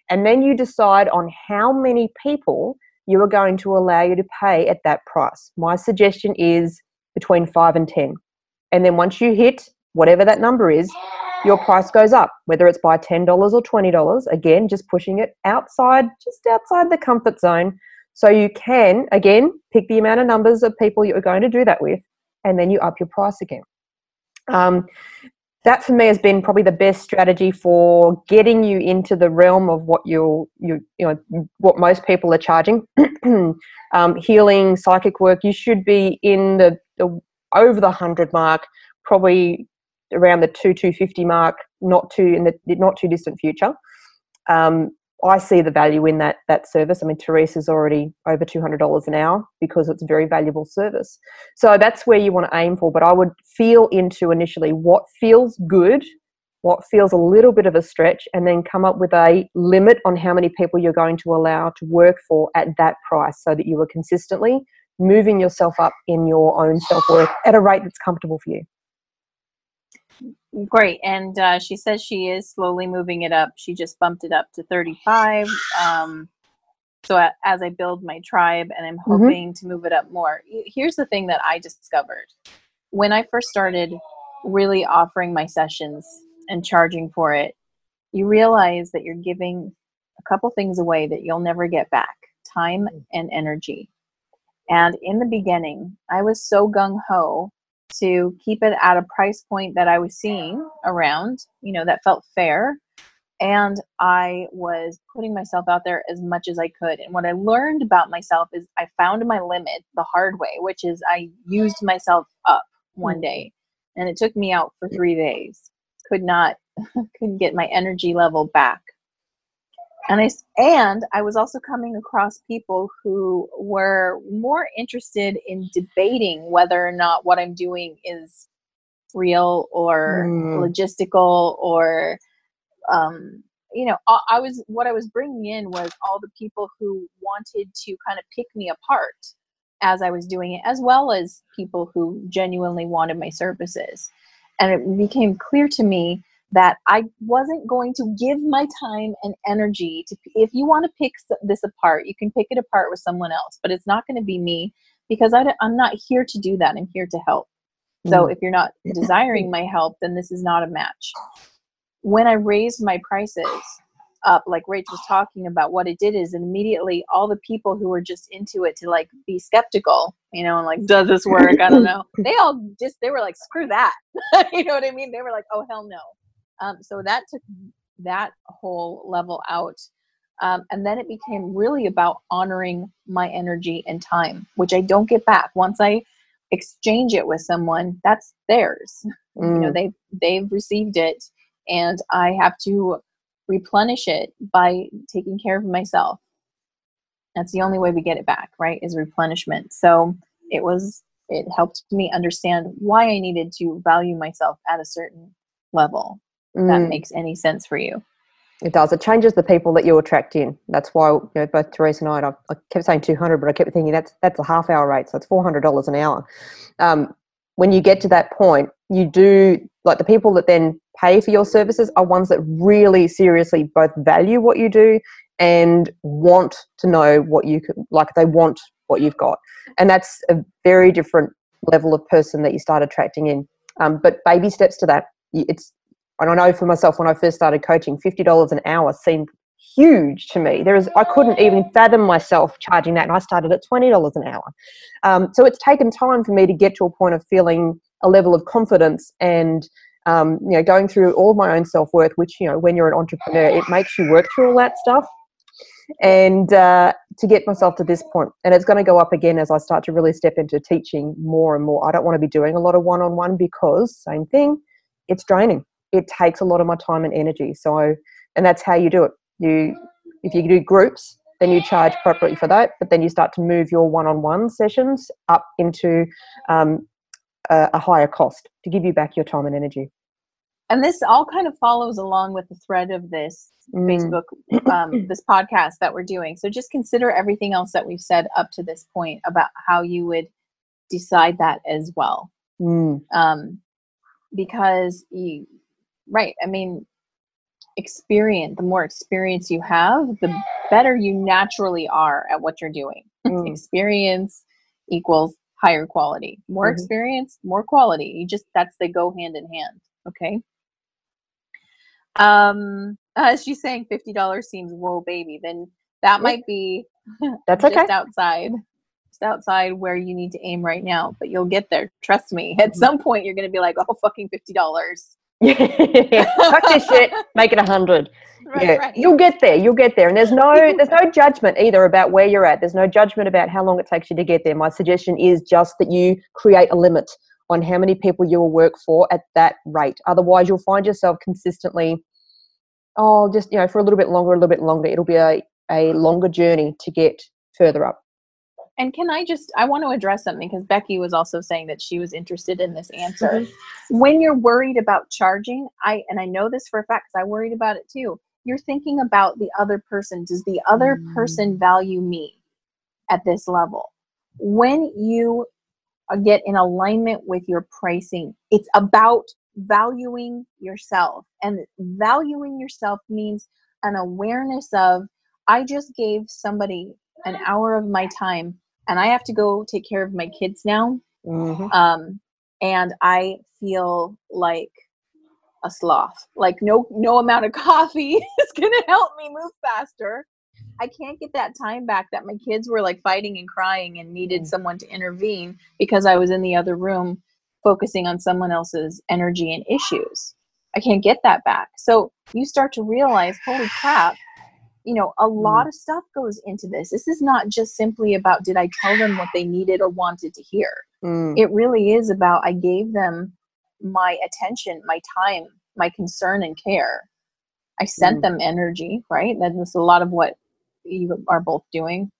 Speaker 2: And then you decide on how many people you are going to allow you to pay at that price. My suggestion is between 5 and 10. And then once you hit whatever that number is, your price goes up, whether it's by $10 or $20. Again, just pushing it outside, just outside the comfort zone. So you can, again, pick the amount of numbers of people you're going to do that with, and then you up your price again. Um, that for me has been probably the best strategy for getting you into the realm of what you you you know what most people are charging. um, healing, psychic work, you should be in the, the over the hundred mark, probably around the two two fifty mark, not too in the not too distant future. Um, I see the value in that that service. I mean, Therese's already over two hundred dollars an hour because it's a very valuable service. So that's where you want to aim for. But I would feel into initially what feels good, what feels a little bit of a stretch, and then come up with a limit on how many people you're going to allow to work for at that price, so that you are consistently moving yourself up in your own self worth at a rate that's comfortable for you.
Speaker 3: Great. And uh, she says she is slowly moving it up. She just bumped it up to 35. Um, so a- as I build my tribe and I'm
Speaker 2: Mhm.
Speaker 3: hoping to move it up more. Here's the thing that I discovered. When I first started really offering my sessions and charging for it, you realize that you're giving a couple things away that you'll never get back time and energy. And in the beginning, I was so gung ho to keep it at a price point that I was seeing around, you know, that felt fair. And I was putting myself out there as much as I could. And what I learned about myself is I found my limit the hard way, which is I used myself up one mm. day and it took me out for three days. Could not, couldn't get my energy level back and I and I was also coming across people who were more interested in debating whether or not what I'm doing is real or
Speaker 2: Mm.
Speaker 3: logistical or um, you know I, I was what I was bringing in was all the people who wanted to kind of pick me apart as I was doing it, as well as people who genuinely wanted my services. And it became clear to me that I wasn't going to give my time and energy to. If you want to pick this apart, you can pick it apart with someone else, but it's not going to be me because I, am not here to do that. I'm here to help. So
Speaker 2: Mm.
Speaker 3: if you're not desiring my help, then this is not a match. When I raised my prices up, like Rach was talking about, what it did is immediately all the people who were just into it to like be skeptical, you know, and like, does this work? I don't know. They all just they were like, screw that. you know what I mean? They were like, oh hell no. Um, so that took that whole level out. Um, and then it became really about honoring my energy and time, which I don't get back. Once I exchange it with someone, that's theirs. You know,
Speaker 2: Mm.
Speaker 3: they they've received it, and I have to replenish it by taking care of myself. That's the only way we get it back, right? Is replenishment. So it was it helped me understand why I needed to value myself at a certain level. If That
Speaker 2: Mm.
Speaker 3: makes any sense for you.
Speaker 2: It does. It changes the people that you attract in. That's why you know, both Therese and I, I, I kept saying 200, but I kept thinking that's that's a half hour rate, so it's $400 an hour. Um, when you get to that point, you do like the people that then pay for your services are ones that really seriously both value what you do and want to know what you can, like they want what you've got, and that's a very different level of person that you start attracting in. Um, but baby steps to that. It's and I know for myself when I first started coaching, fifty dollars an hour seemed huge to me. There is I couldn't even fathom myself charging that, and I started at twenty dollars an hour. Um, so it's taken time for me to get to a point of feeling a level of confidence and um, you know going through all my own self worth. Which you know when you're an entrepreneur, it makes you work through all that stuff. And uh, to get myself to this point, and it's going to go up again as I start to really step into teaching more and more. I don't want to be doing a lot of one-on-one because same thing, it's draining it takes a lot of my time and energy. So, and that's how you do it. You, if you do groups, then you charge appropriately for that. But then you start to move your one-on-one sessions up into um, a, a higher cost to give you back your time and energy.
Speaker 3: And this all kind of follows along with the thread of this
Speaker 2: Mm.
Speaker 3: Facebook, um, this podcast that we're doing. So just consider everything else that we've said up to this point about how you would decide that as well.
Speaker 2: Mm.
Speaker 3: Um, because you, right, I mean, experience, the more experience you have, the better you naturally are at what you're doing.
Speaker 2: Mm.
Speaker 3: experience equals higher quality. More
Speaker 2: Mhm.
Speaker 3: experience, more quality. You just, that's, they go hand in hand. Okay. Um, uh, she's saying fifty dollars seems whoa, baby. Then that might be
Speaker 2: That's
Speaker 3: just
Speaker 2: okay.
Speaker 3: outside, just outside where you need to aim right now. But you'll get there. Trust me. At
Speaker 2: Mm-hmm.
Speaker 3: some point, you're gonna be like, oh, fucking fifty dollars.
Speaker 2: Yeah, fuck this shit. Make it a hundred.
Speaker 3: Right,
Speaker 2: yeah,
Speaker 3: right.
Speaker 2: you'll get there. You'll get there, and there's no there's no judgment either about where you're at. There's no judgment about how long it takes you to get there. My suggestion is just that you create a limit on how many people you will work for at that rate. Otherwise, you'll find yourself consistently, oh, just you know, for a little bit longer, a little bit longer. It'll be a a longer journey to get further up.
Speaker 3: And can I just, I want to address something because Becky was also saying that she was interested in this answer. When you're worried about charging, I, and I know this for a fact because I worried about it too, you're thinking about the other person. Does the other
Speaker 2: Mm.
Speaker 3: person value me at this level? When you get in alignment with your pricing, it's about valuing yourself. And valuing yourself means an awareness of, I just gave somebody an hour of my time and I have to go take care of my kids now.
Speaker 2: Mhm.
Speaker 3: Um, and I feel like a sloth. Like no no amount of coffee is gonna help me move faster. I can't get that time back that my kids were like fighting and crying and needed someone to intervene because I was in the other room focusing on someone else's energy and issues. I can't get that back. So you start to realize, holy crap, you know, a lot of stuff goes into this. This is not just simply about did I tell them what they needed or wanted to hear.
Speaker 2: Mm.
Speaker 3: It really is about I gave them my attention, my time, my concern and care. I sent
Speaker 2: Mm.
Speaker 3: them energy, right? That's a lot of what you are both doing.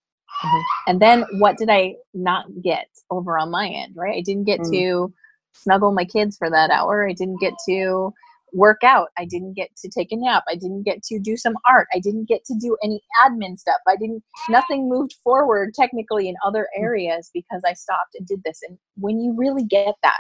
Speaker 2: Mhm.
Speaker 3: And then what did I not get over on my end, right? I didn't get
Speaker 2: Mm.
Speaker 3: to snuggle my kids for that hour. I didn't get to work out. I didn't get to take a nap. I didn't get to do some art. I didn't get to do any admin stuff. I didn't, nothing moved forward technically in other mm. areas because I stopped and did this. And when you really get that,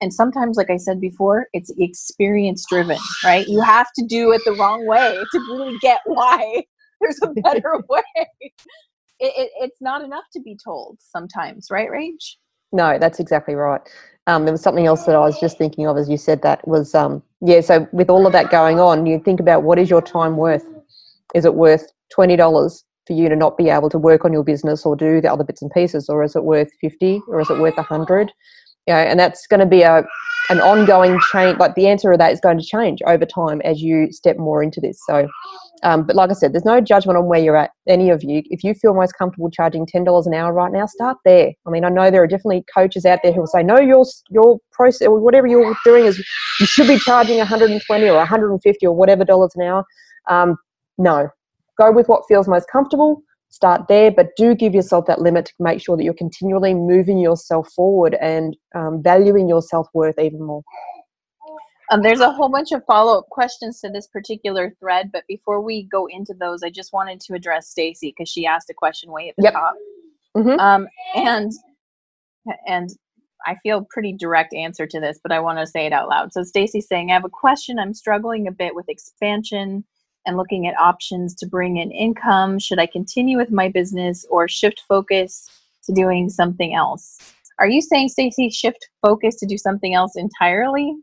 Speaker 3: and sometimes, like I said before, it's experience driven, right? You have to do it the wrong way to really get why there's a better way. It, it, it's not enough to be told sometimes, right, Rach?
Speaker 2: No, that's exactly right. Um, there was something else that I was just thinking of as you said that was um, yeah. So with all of that going on, you think about what is your time worth? Is it worth twenty dollars for you to not be able to work on your business or do the other bits and pieces, or is it worth fifty, or is it worth a hundred? Know, and that's going to be a an ongoing change. Like the answer to that is going to change over time as you step more into this. So, um, but like I said, there's no judgment on where you're at. Any of you, if you feel most comfortable charging ten dollars an hour right now, start there. I mean, I know there are definitely coaches out there who will say, no, your your process or whatever you're doing is you should be charging 120 or 150 or whatever dollars an hour. Um, no, go with what feels most comfortable. Start there, but do give yourself that limit to make sure that you're continually moving yourself forward and um, valuing your self worth even more.
Speaker 3: Um, there's a whole bunch of follow up questions to this particular thread, but before we go into those, I just wanted to address Stacy because she asked a question way at the
Speaker 2: Yep.
Speaker 3: top.
Speaker 2: Mhm.
Speaker 3: Um, and and I feel pretty direct answer to this, but I want to say it out loud. So Stacy's saying, I have a question. I'm struggling a bit with expansion and looking at options to bring in income. Should I continue with my business or shift focus to doing something else? Are you saying, Stacy, shift focus to do something else entirely?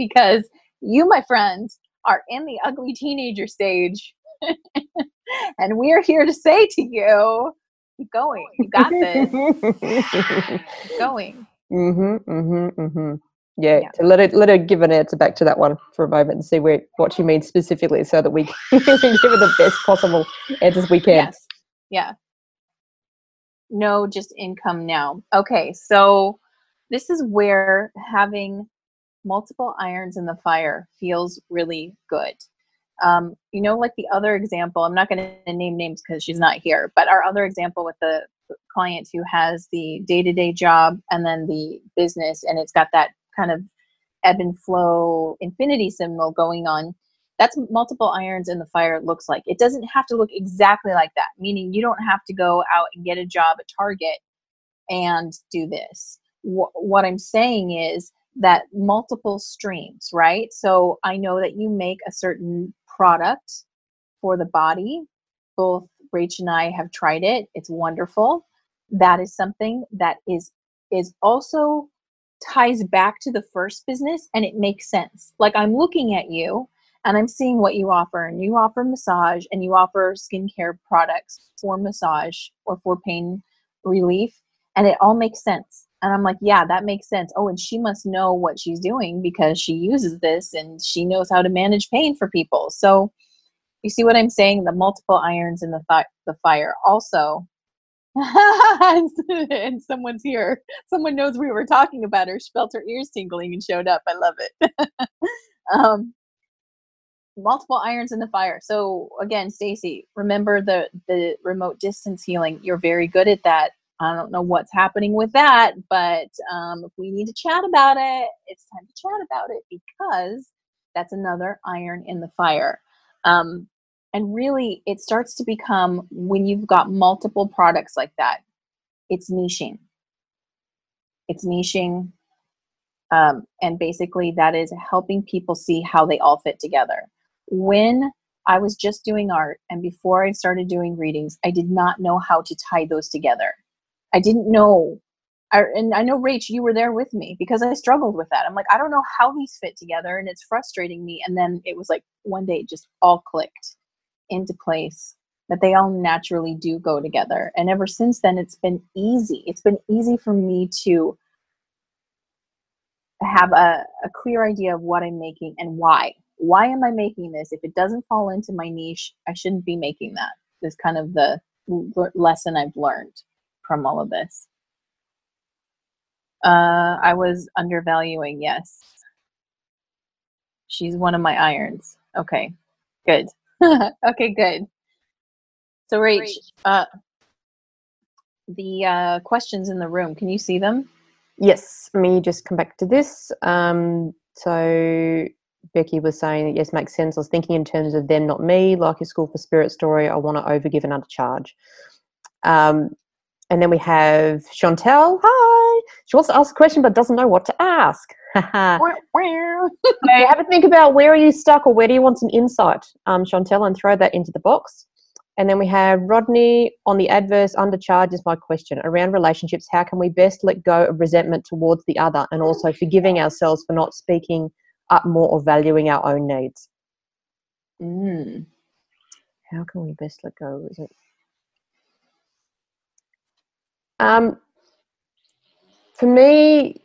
Speaker 3: Because you, my friend, are in the ugly teenager stage. and we're here to say to you, keep going. You got this. Keep going.
Speaker 2: Mhm, Mm-hmm. Mm-hmm. Yeah,
Speaker 3: Yeah.
Speaker 2: Let her let her give an answer back to that one for a moment and see where what she means specifically, so that we can give her the best possible answers we can.
Speaker 3: Yes. Yeah. No, just income now. Okay, so this is where having multiple irons in the fire feels really good. Um, you know, like the other example, I'm not going to name names because she's not here, but our other example with the client who has the day to day job and then the business, and it's got that kind of ebb and flow infinity symbol going on that's multiple irons in the fire looks like it doesn't have to look exactly like that meaning you don't have to go out and get a job at target and do this Wh- what i'm saying is that multiple streams right so i know that you make a certain product for the body both rach and i have tried it it's wonderful that is something that is is also ties back to the first business and it makes sense. Like I'm looking at you and I'm seeing what you offer and you offer massage and you offer skincare products for massage or for pain relief and it all makes sense. And I'm like, yeah, that makes sense. Oh, and she must know what she's doing because she uses this and she knows how to manage pain for people. So you see what I'm saying? The multiple irons in the th- the fire. Also, and someone's here. Someone knows we were talking about her. She felt her ears tingling and showed up. I love it. um, multiple irons in the fire. So again, Stacy, remember the the remote distance healing. You're very good at that. I don't know what's happening with that, but um, if we need to chat about it, it's time to chat about it because that's another iron in the fire. Um, and really, it starts to become when you've got multiple products like that, it's niching. It's niching. Um, and basically, that is helping people see how they all fit together. When I was just doing art, and before I started doing readings, I did not know how to tie those together. I didn't know. I, and I know, Rach, you were there with me because I struggled with that. I'm like, I don't know how these fit together, and it's frustrating me. And then it was like one day, it just all clicked into place that they all naturally do go together. And ever since then, it's been easy. It's been easy for me to have a, a clear idea of what I'm making and why. Why am I making this? If it doesn't fall into my niche, I shouldn't be making that. This kind of the lesson I've learned from all of this. Uh, I was undervaluing, yes. She's one of my irons. Okay, good. okay, good. So, Rach, uh, the uh, questions in the room, can you see them?
Speaker 2: Yes, me just come back to this. Um, so Becky was saying that yes, makes sense. I was thinking in terms of them, not me. Like your school for spirit story, I want to overgive and undercharge. Um, and then we have Chantel. Hi. She wants to ask a question but doesn't know what to ask. so have a think about where are you stuck or where do you want some insight, um, Chantel, and throw that into the box. And then we have Rodney on the adverse undercharge is my question. Around relationships, how can we best let go of resentment towards the other and also forgiving ourselves for not speaking up more or valuing our own needs?
Speaker 3: Mm.
Speaker 2: How can we best let go of resentment? Um, for me,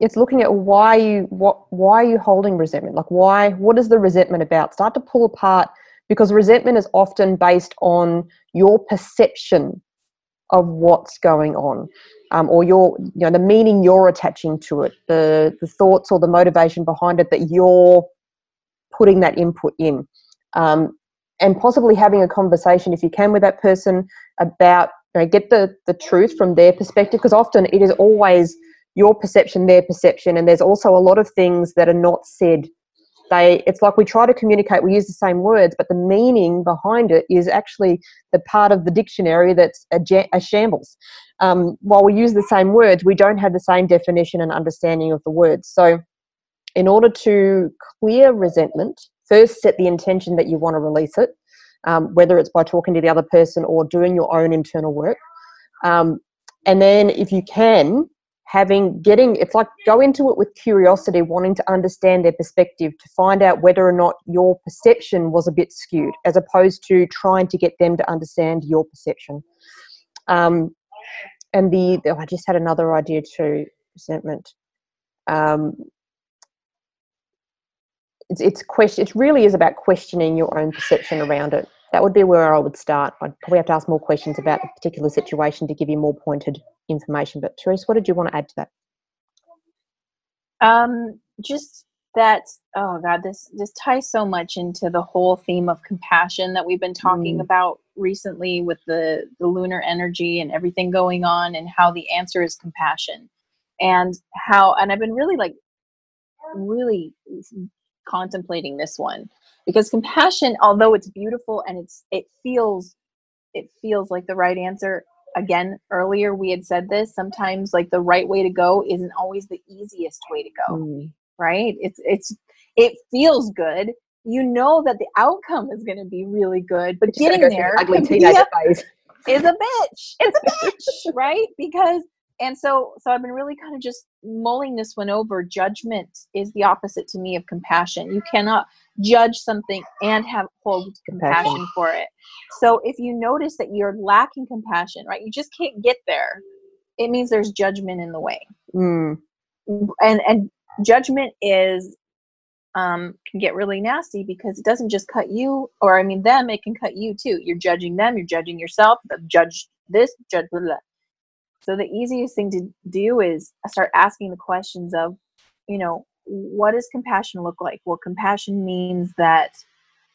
Speaker 2: it's looking at why you what why are you holding resentment? Like why what is the resentment about? Start to pull apart because resentment is often based on your perception of what's going on um, or your you know the meaning you're attaching to it the the thoughts or the motivation behind it that you're putting that input in um, and possibly having a conversation if you can with that person about you know, get the the truth from their perspective because often it is always your perception their perception and there's also a lot of things that are not said. They it's like we try to communicate we use the same words but the meaning behind it is actually the part of the dictionary that's a, a shambles. Um, while we use the same words we don't have the same definition and understanding of the words. So in order to clear resentment first set the intention that you want to release it um, whether it's by talking to the other person or doing your own internal work. Um, and then if you can having getting it's like go into it with curiosity wanting to understand their perspective to find out whether or not your perception was a bit skewed as opposed to trying to get them to understand your perception. Um, and the oh, i just had another idea too resentment. Um, it's, it's question it really is about questioning your own perception around it that would be where I would start. I'd probably have to ask more questions about the particular situation to give you more pointed information. But Therese, what did you want to add to that?
Speaker 3: Um, just that oh god this this ties so much into the whole theme of compassion that we've been talking mm. about recently with the the lunar energy and everything going on and how the answer is compassion and how and i've been really like really contemplating this one. Because compassion although it's beautiful and it's it feels it feels like the right answer again earlier we had said this sometimes like the right way to go isn't always the easiest way to go mm. right? It's it's it feels good. You know that the outcome is going to be really good but getting there ugly is a bitch. It's a bitch right? Because and so so i've been really kind of just mulling this one over. Judgment is the opposite to me of compassion. You cannot judge something and have hold compassion, compassion for it. So if you notice that you're lacking compassion right you just can't get there it means there's judgment in the way.
Speaker 2: Mm.
Speaker 3: and and judgment is um, can get really nasty because it doesn't just cut you or i mean them it can cut you too. You're judging them you're judging yourself judge this judge blah, blah. So the easiest thing to do is start asking the questions of, you know, what does compassion look like? Well, compassion means that,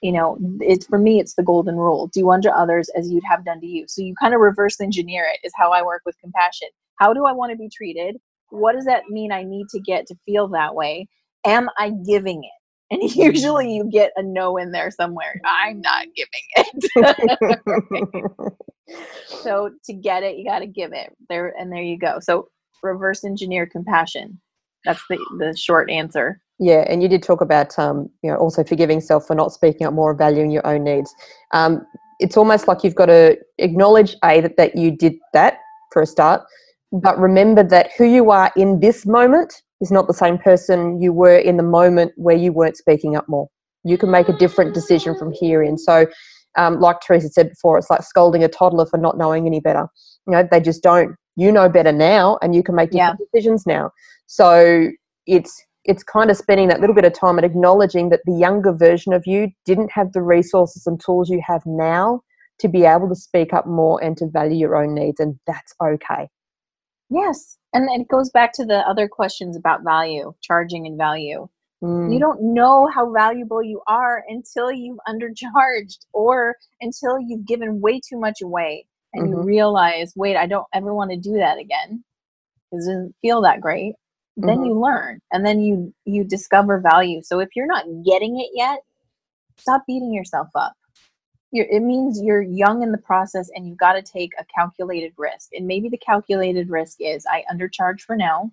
Speaker 3: you know, it's for me, it's the golden rule do unto others as you'd have done to you. So you kind of reverse engineer it, is how I work with compassion. How do I want to be treated? What does that mean I need to get to feel that way? Am I giving it? And usually you get a no in there somewhere. I'm not giving it. so to get it, you got to give it. There and there you go. So reverse engineer compassion. That's the the short answer.
Speaker 2: Yeah, and you did talk about um, you know also forgiving self for not speaking up more and valuing your own needs. Um, it's almost like you've got to acknowledge a that, that you did that for a start, but remember that who you are in this moment is not the same person you were in the moment where you weren't speaking up more. You can make a different decision from here in. So, um, like Therese said before, it's like scolding a toddler for not knowing any better. You know, they just don't. You know better now, and you can make different yeah. decisions now. So it's it's kind of spending that little bit of time and acknowledging that the younger version of you didn't have the resources and tools you have now to be able to speak up more and to value your own needs, and that's okay.
Speaker 3: Yes. And it goes back to the other questions about value, charging and value. Mm. You don't know how valuable you are until you've undercharged or until you've given way too much away and mm-hmm. you realize, wait, I don't ever want to do that again. It doesn't feel that great then mm-hmm. you learn and then you you discover value so if you're not getting it yet stop beating yourself up you're, it means you're young in the process and you've got to take a calculated risk and maybe the calculated risk is i undercharge for now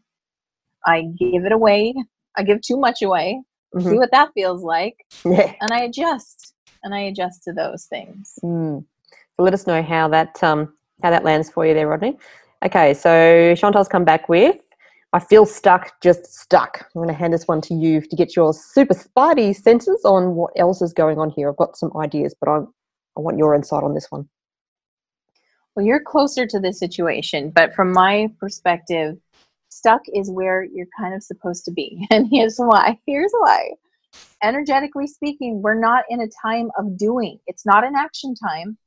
Speaker 3: i give it away i give too much away mm-hmm. see what that feels like yeah. and i adjust and i adjust to those things
Speaker 2: mm. so let us know how that um how that lands for you there rodney okay so Chantel's come back with I feel stuck, just stuck. I'm going to hand this one to you to get your super spidey senses on what else is going on here. I've got some ideas, but I, I want your insight on this one.
Speaker 3: Well, you're closer to this situation, but from my perspective, stuck is where you're kind of supposed to be. And here's why. Here's why. Energetically speaking, we're not in a time of doing. It's not an action time.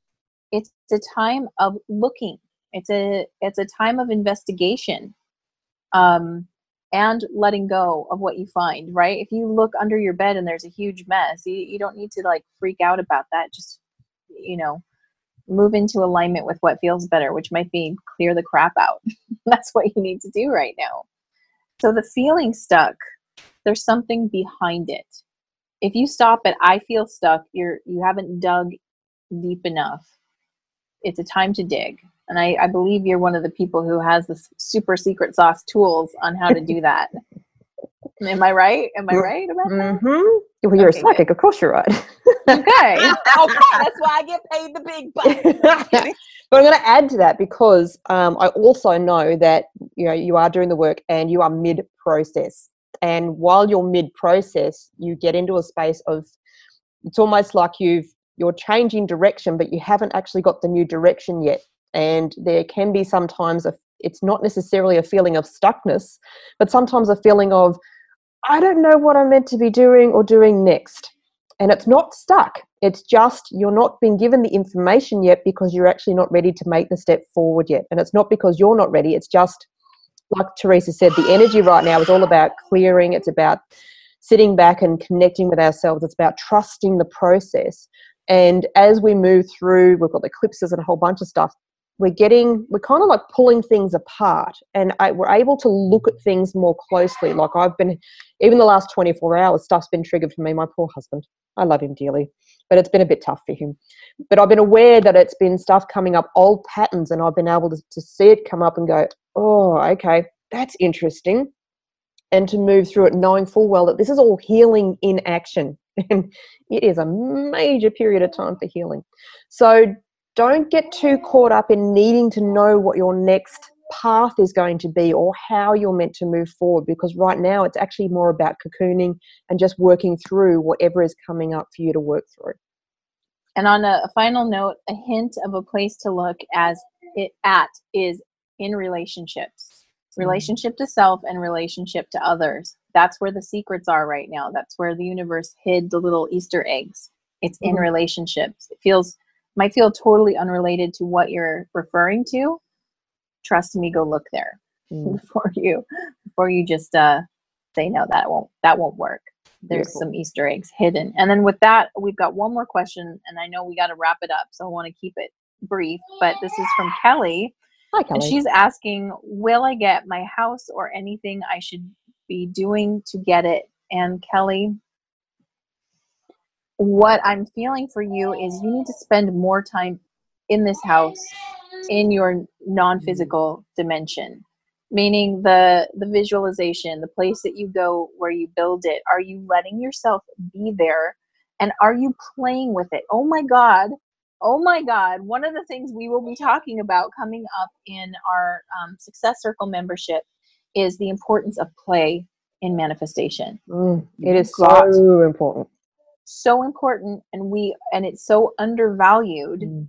Speaker 3: It's a time of looking. It's a it's a time of investigation um, and letting go of what you find, right? If you look under your bed and there's a huge mess, you, you don't need to like freak out about that. Just, you know, move into alignment with what feels better, which might be clear the crap out. That's what you need to do right now. So the feeling stuck, there's something behind it. If you stop at I feel stuck, you're you haven't dug deep enough. It's a time to dig and I, I believe you're one of the people who has the super secret sauce tools on how to do that. Am I right? Am I right about that?
Speaker 2: Mm-hmm. Well, you're okay, a psychic. Good. Of course, you're right.
Speaker 3: okay. okay. That's why I get paid the big bucks.
Speaker 2: but I'm going to add to that because um, I also know that you know you are doing the work and you are mid process. And while you're mid process, you get into a space of it's almost like you've you're changing direction, but you haven't actually got the new direction yet and there can be sometimes a it's not necessarily a feeling of stuckness but sometimes a feeling of i don't know what i'm meant to be doing or doing next. And it's not stuck. It's just you're not being given the information yet because you're actually not ready to make the step forward yet. And it's not because you're not ready. It's just like Therese said the energy right now is all about clearing. It's about sitting back and connecting with ourselves. It's about trusting the process. And as we move through we've got the eclipses and a whole bunch of stuff we're getting we're kind of like pulling things apart and I, we're able to look at things more closely. Like i've been even the last 24 hours stuff's been triggered for me. My poor husband. I love him dearly but it's been a bit tough for him. But i've been aware that it's been stuff coming up old patterns and i've been able to, to see it come up and go oh okay that's interesting and to move through it knowing full well that this is all healing in action. And it is a major period of time for healing. So don't get too caught up in needing to know what your next path is going to be or how you're meant to move forward because right now it's actually more about cocooning and just working through whatever is coming up for you to work through.
Speaker 3: And on a, final note, a hint of a place to look as it at is in relationships. Mm-hmm. Relationship to self and relationship to others. That's where the secrets are right now. That's where the universe hid the little Easter eggs. It's in mm-hmm. relationships. It feels might feel totally unrelated to what you're referring to trust me go look there mm. before you before you just uh, say no that won't that won't work there's Beautiful. some easter eggs hidden and then with that we've got one more question and i know we got to wrap it up so i want to keep it brief but this is from kelly
Speaker 2: Hi, Kelly.
Speaker 3: And she's asking, will I get my house or anything I should be doing to get it? And Kelly, what I'm feeling for you is you need to spend more time in this house in your non physical dimension. meaning the the visualization the place that you go where you build it. Are you letting yourself be there? And are you playing with it? Oh my god. Oh my god. One of the things we will be talking about coming up in our um, success circle membership is the importance of play in manifestation.
Speaker 2: Mm, it is so important
Speaker 3: so important and we and it's so undervalued mm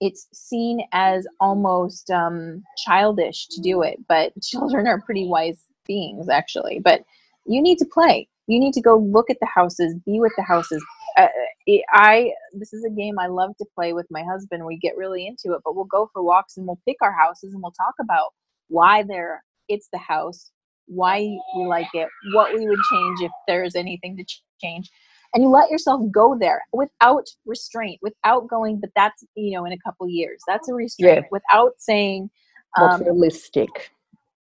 Speaker 3: it's seen as almost um, childish to do it, but children are pretty wise beings, actually. But you need to play. You need to go look at the houses, be with the houses. Uh, I this is a game I love to play with my husband. We get really into it, but we'll go for walks and we'll pick our houses and we'll talk about why they're it's the house, why we like it, what we would change if there's anything to change and you let yourself go there without restraint without going but that's you know in a couple years. That's a restraint. Yeah. without saying
Speaker 2: um, realistic.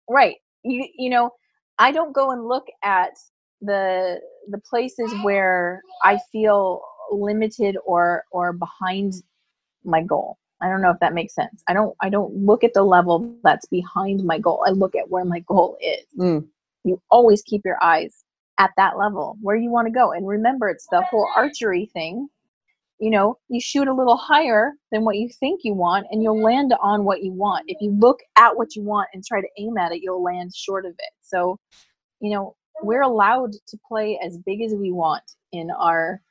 Speaker 3: Right. You you know i don't go and look at the the places where i feel limited or or behind my goal. I don't know if that makes sense. I don't i don't look at the level that's behind my goal. I look at where my goal is. Mm. you always keep your eyes at that level where you want to go. And remember, it's the whole archery thing. You know, you shoot a little higher than what you think you want, and you'll land on what you want. If you look at what you want and try to aim at it, you'll land short of it. So, you know, we're allowed to play as big as we want in our,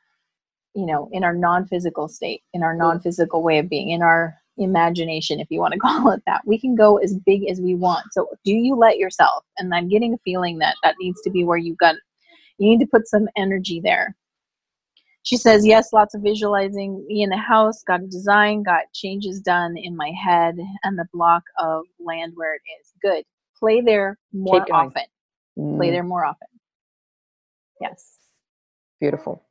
Speaker 3: you know, in our non physical state, in our non physical way of being, in our imagination, if you want to call it that. We can go as big as we want. So, do you let yourself? And I'm getting a feeling that that needs to be where you've got you need to put some energy there. She says, Yes, lots of visualizing me in the house, got a design, got changes done in my head, and the block of land where it is. Good. Play there more often. Mm. Play there more often. Yes.
Speaker 2: Beautiful.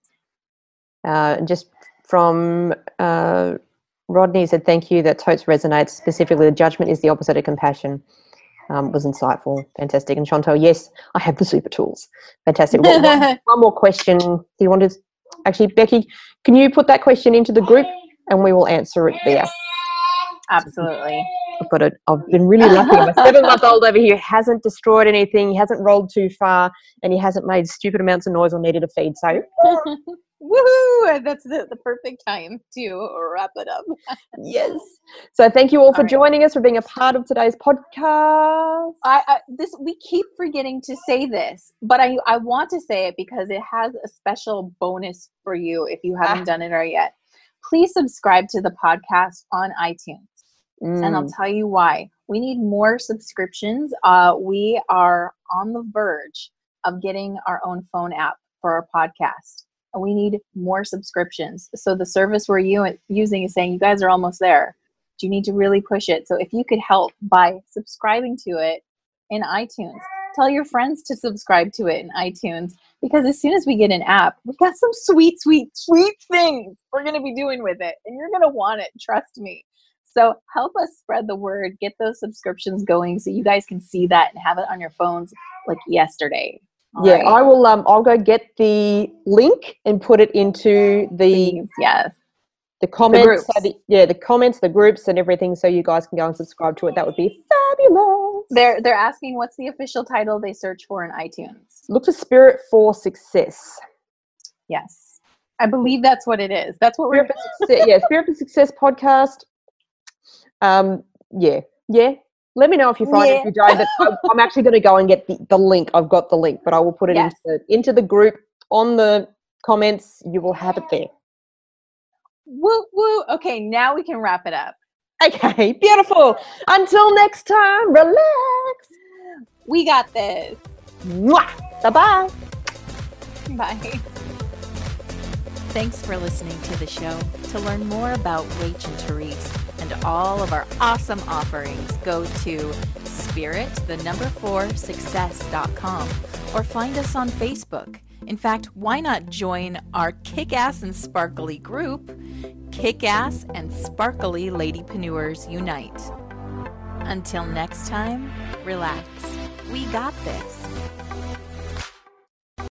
Speaker 2: Uh, just from uh, Rodney said, Thank you. That totes resonates. Specifically, the judgment is the opposite of compassion um, was insightful, fantastic. And Chantel, yes, I have the super tools. Fantastic. one, one, more question. Do you want to actually, Becky? Can you put that question into the group, and we will answer it there.
Speaker 3: Absolutely.
Speaker 2: I've got it. I've been really lucky. My seven-month-old over here hasn't destroyed anything. He hasn't rolled too far, and he hasn't made stupid amounts of noise or needed a feed. So
Speaker 3: Woohoo! That's the, the perfect time to wrap it up.
Speaker 2: yes. So thank you all, all for right. joining us, for being a part of today's podcast.
Speaker 3: I, I, this we keep forgetting to say this, but I I want to say it because it has a special bonus for you if you haven't ah. done it or yet. Please subscribe to the podcast on iTunes. Mm. And I'll mm. tell you why. We need more subscriptions. Uh, we are on the verge of getting our own phone app for our podcast we need more subscriptions. So the service we're using is saying, you guys are almost there. Do you need to really push it? So if you could help by subscribing to it in iTunes, tell your friends to subscribe to it in iTunes because as soon as we get an app, we've got some sweet, sweet, sweet things we're going to be doing with it. And you're going to want it, trust me. So help us spread the word, get those subscriptions going so you guys can see that and have it on your phones like yesterday.
Speaker 2: All yeah, right. I will. Um, I'll go get the link and put it into the
Speaker 3: yes
Speaker 2: the comments. The so the, yeah, the comments, the groups, and everything, so you guys can go and subscribe to it. That would be fabulous.
Speaker 3: They're they're asking what's the official title they search for in iTunes.
Speaker 2: Look for Spirit for Success.
Speaker 3: Yes, I believe that's what it is. That's what we're.
Speaker 2: Success, yeah, Spirit for Success podcast. Um. Yeah. Yeah. Let me know if you find yeah. it. If you don't, but I'm actually going to go and get the, the link. I've got the link, but I will put it yes. into into the group on the comments. You will have it there.
Speaker 3: Woo woo. Okay, now we can wrap it up.
Speaker 2: Okay, beautiful. Until next time, relax.
Speaker 3: We got this.
Speaker 2: Bye bye.
Speaker 3: Bye.
Speaker 1: Thanks for listening to the show. To learn more about Rach and Therese and all of our awesome offerings, go to spirit, the number four, success.com or find us on Facebook. In fact, why not join our kick ass and sparkly group, Kick Ass and Sparkly Ladypreneurs Unite. Until next time, relax. We got this.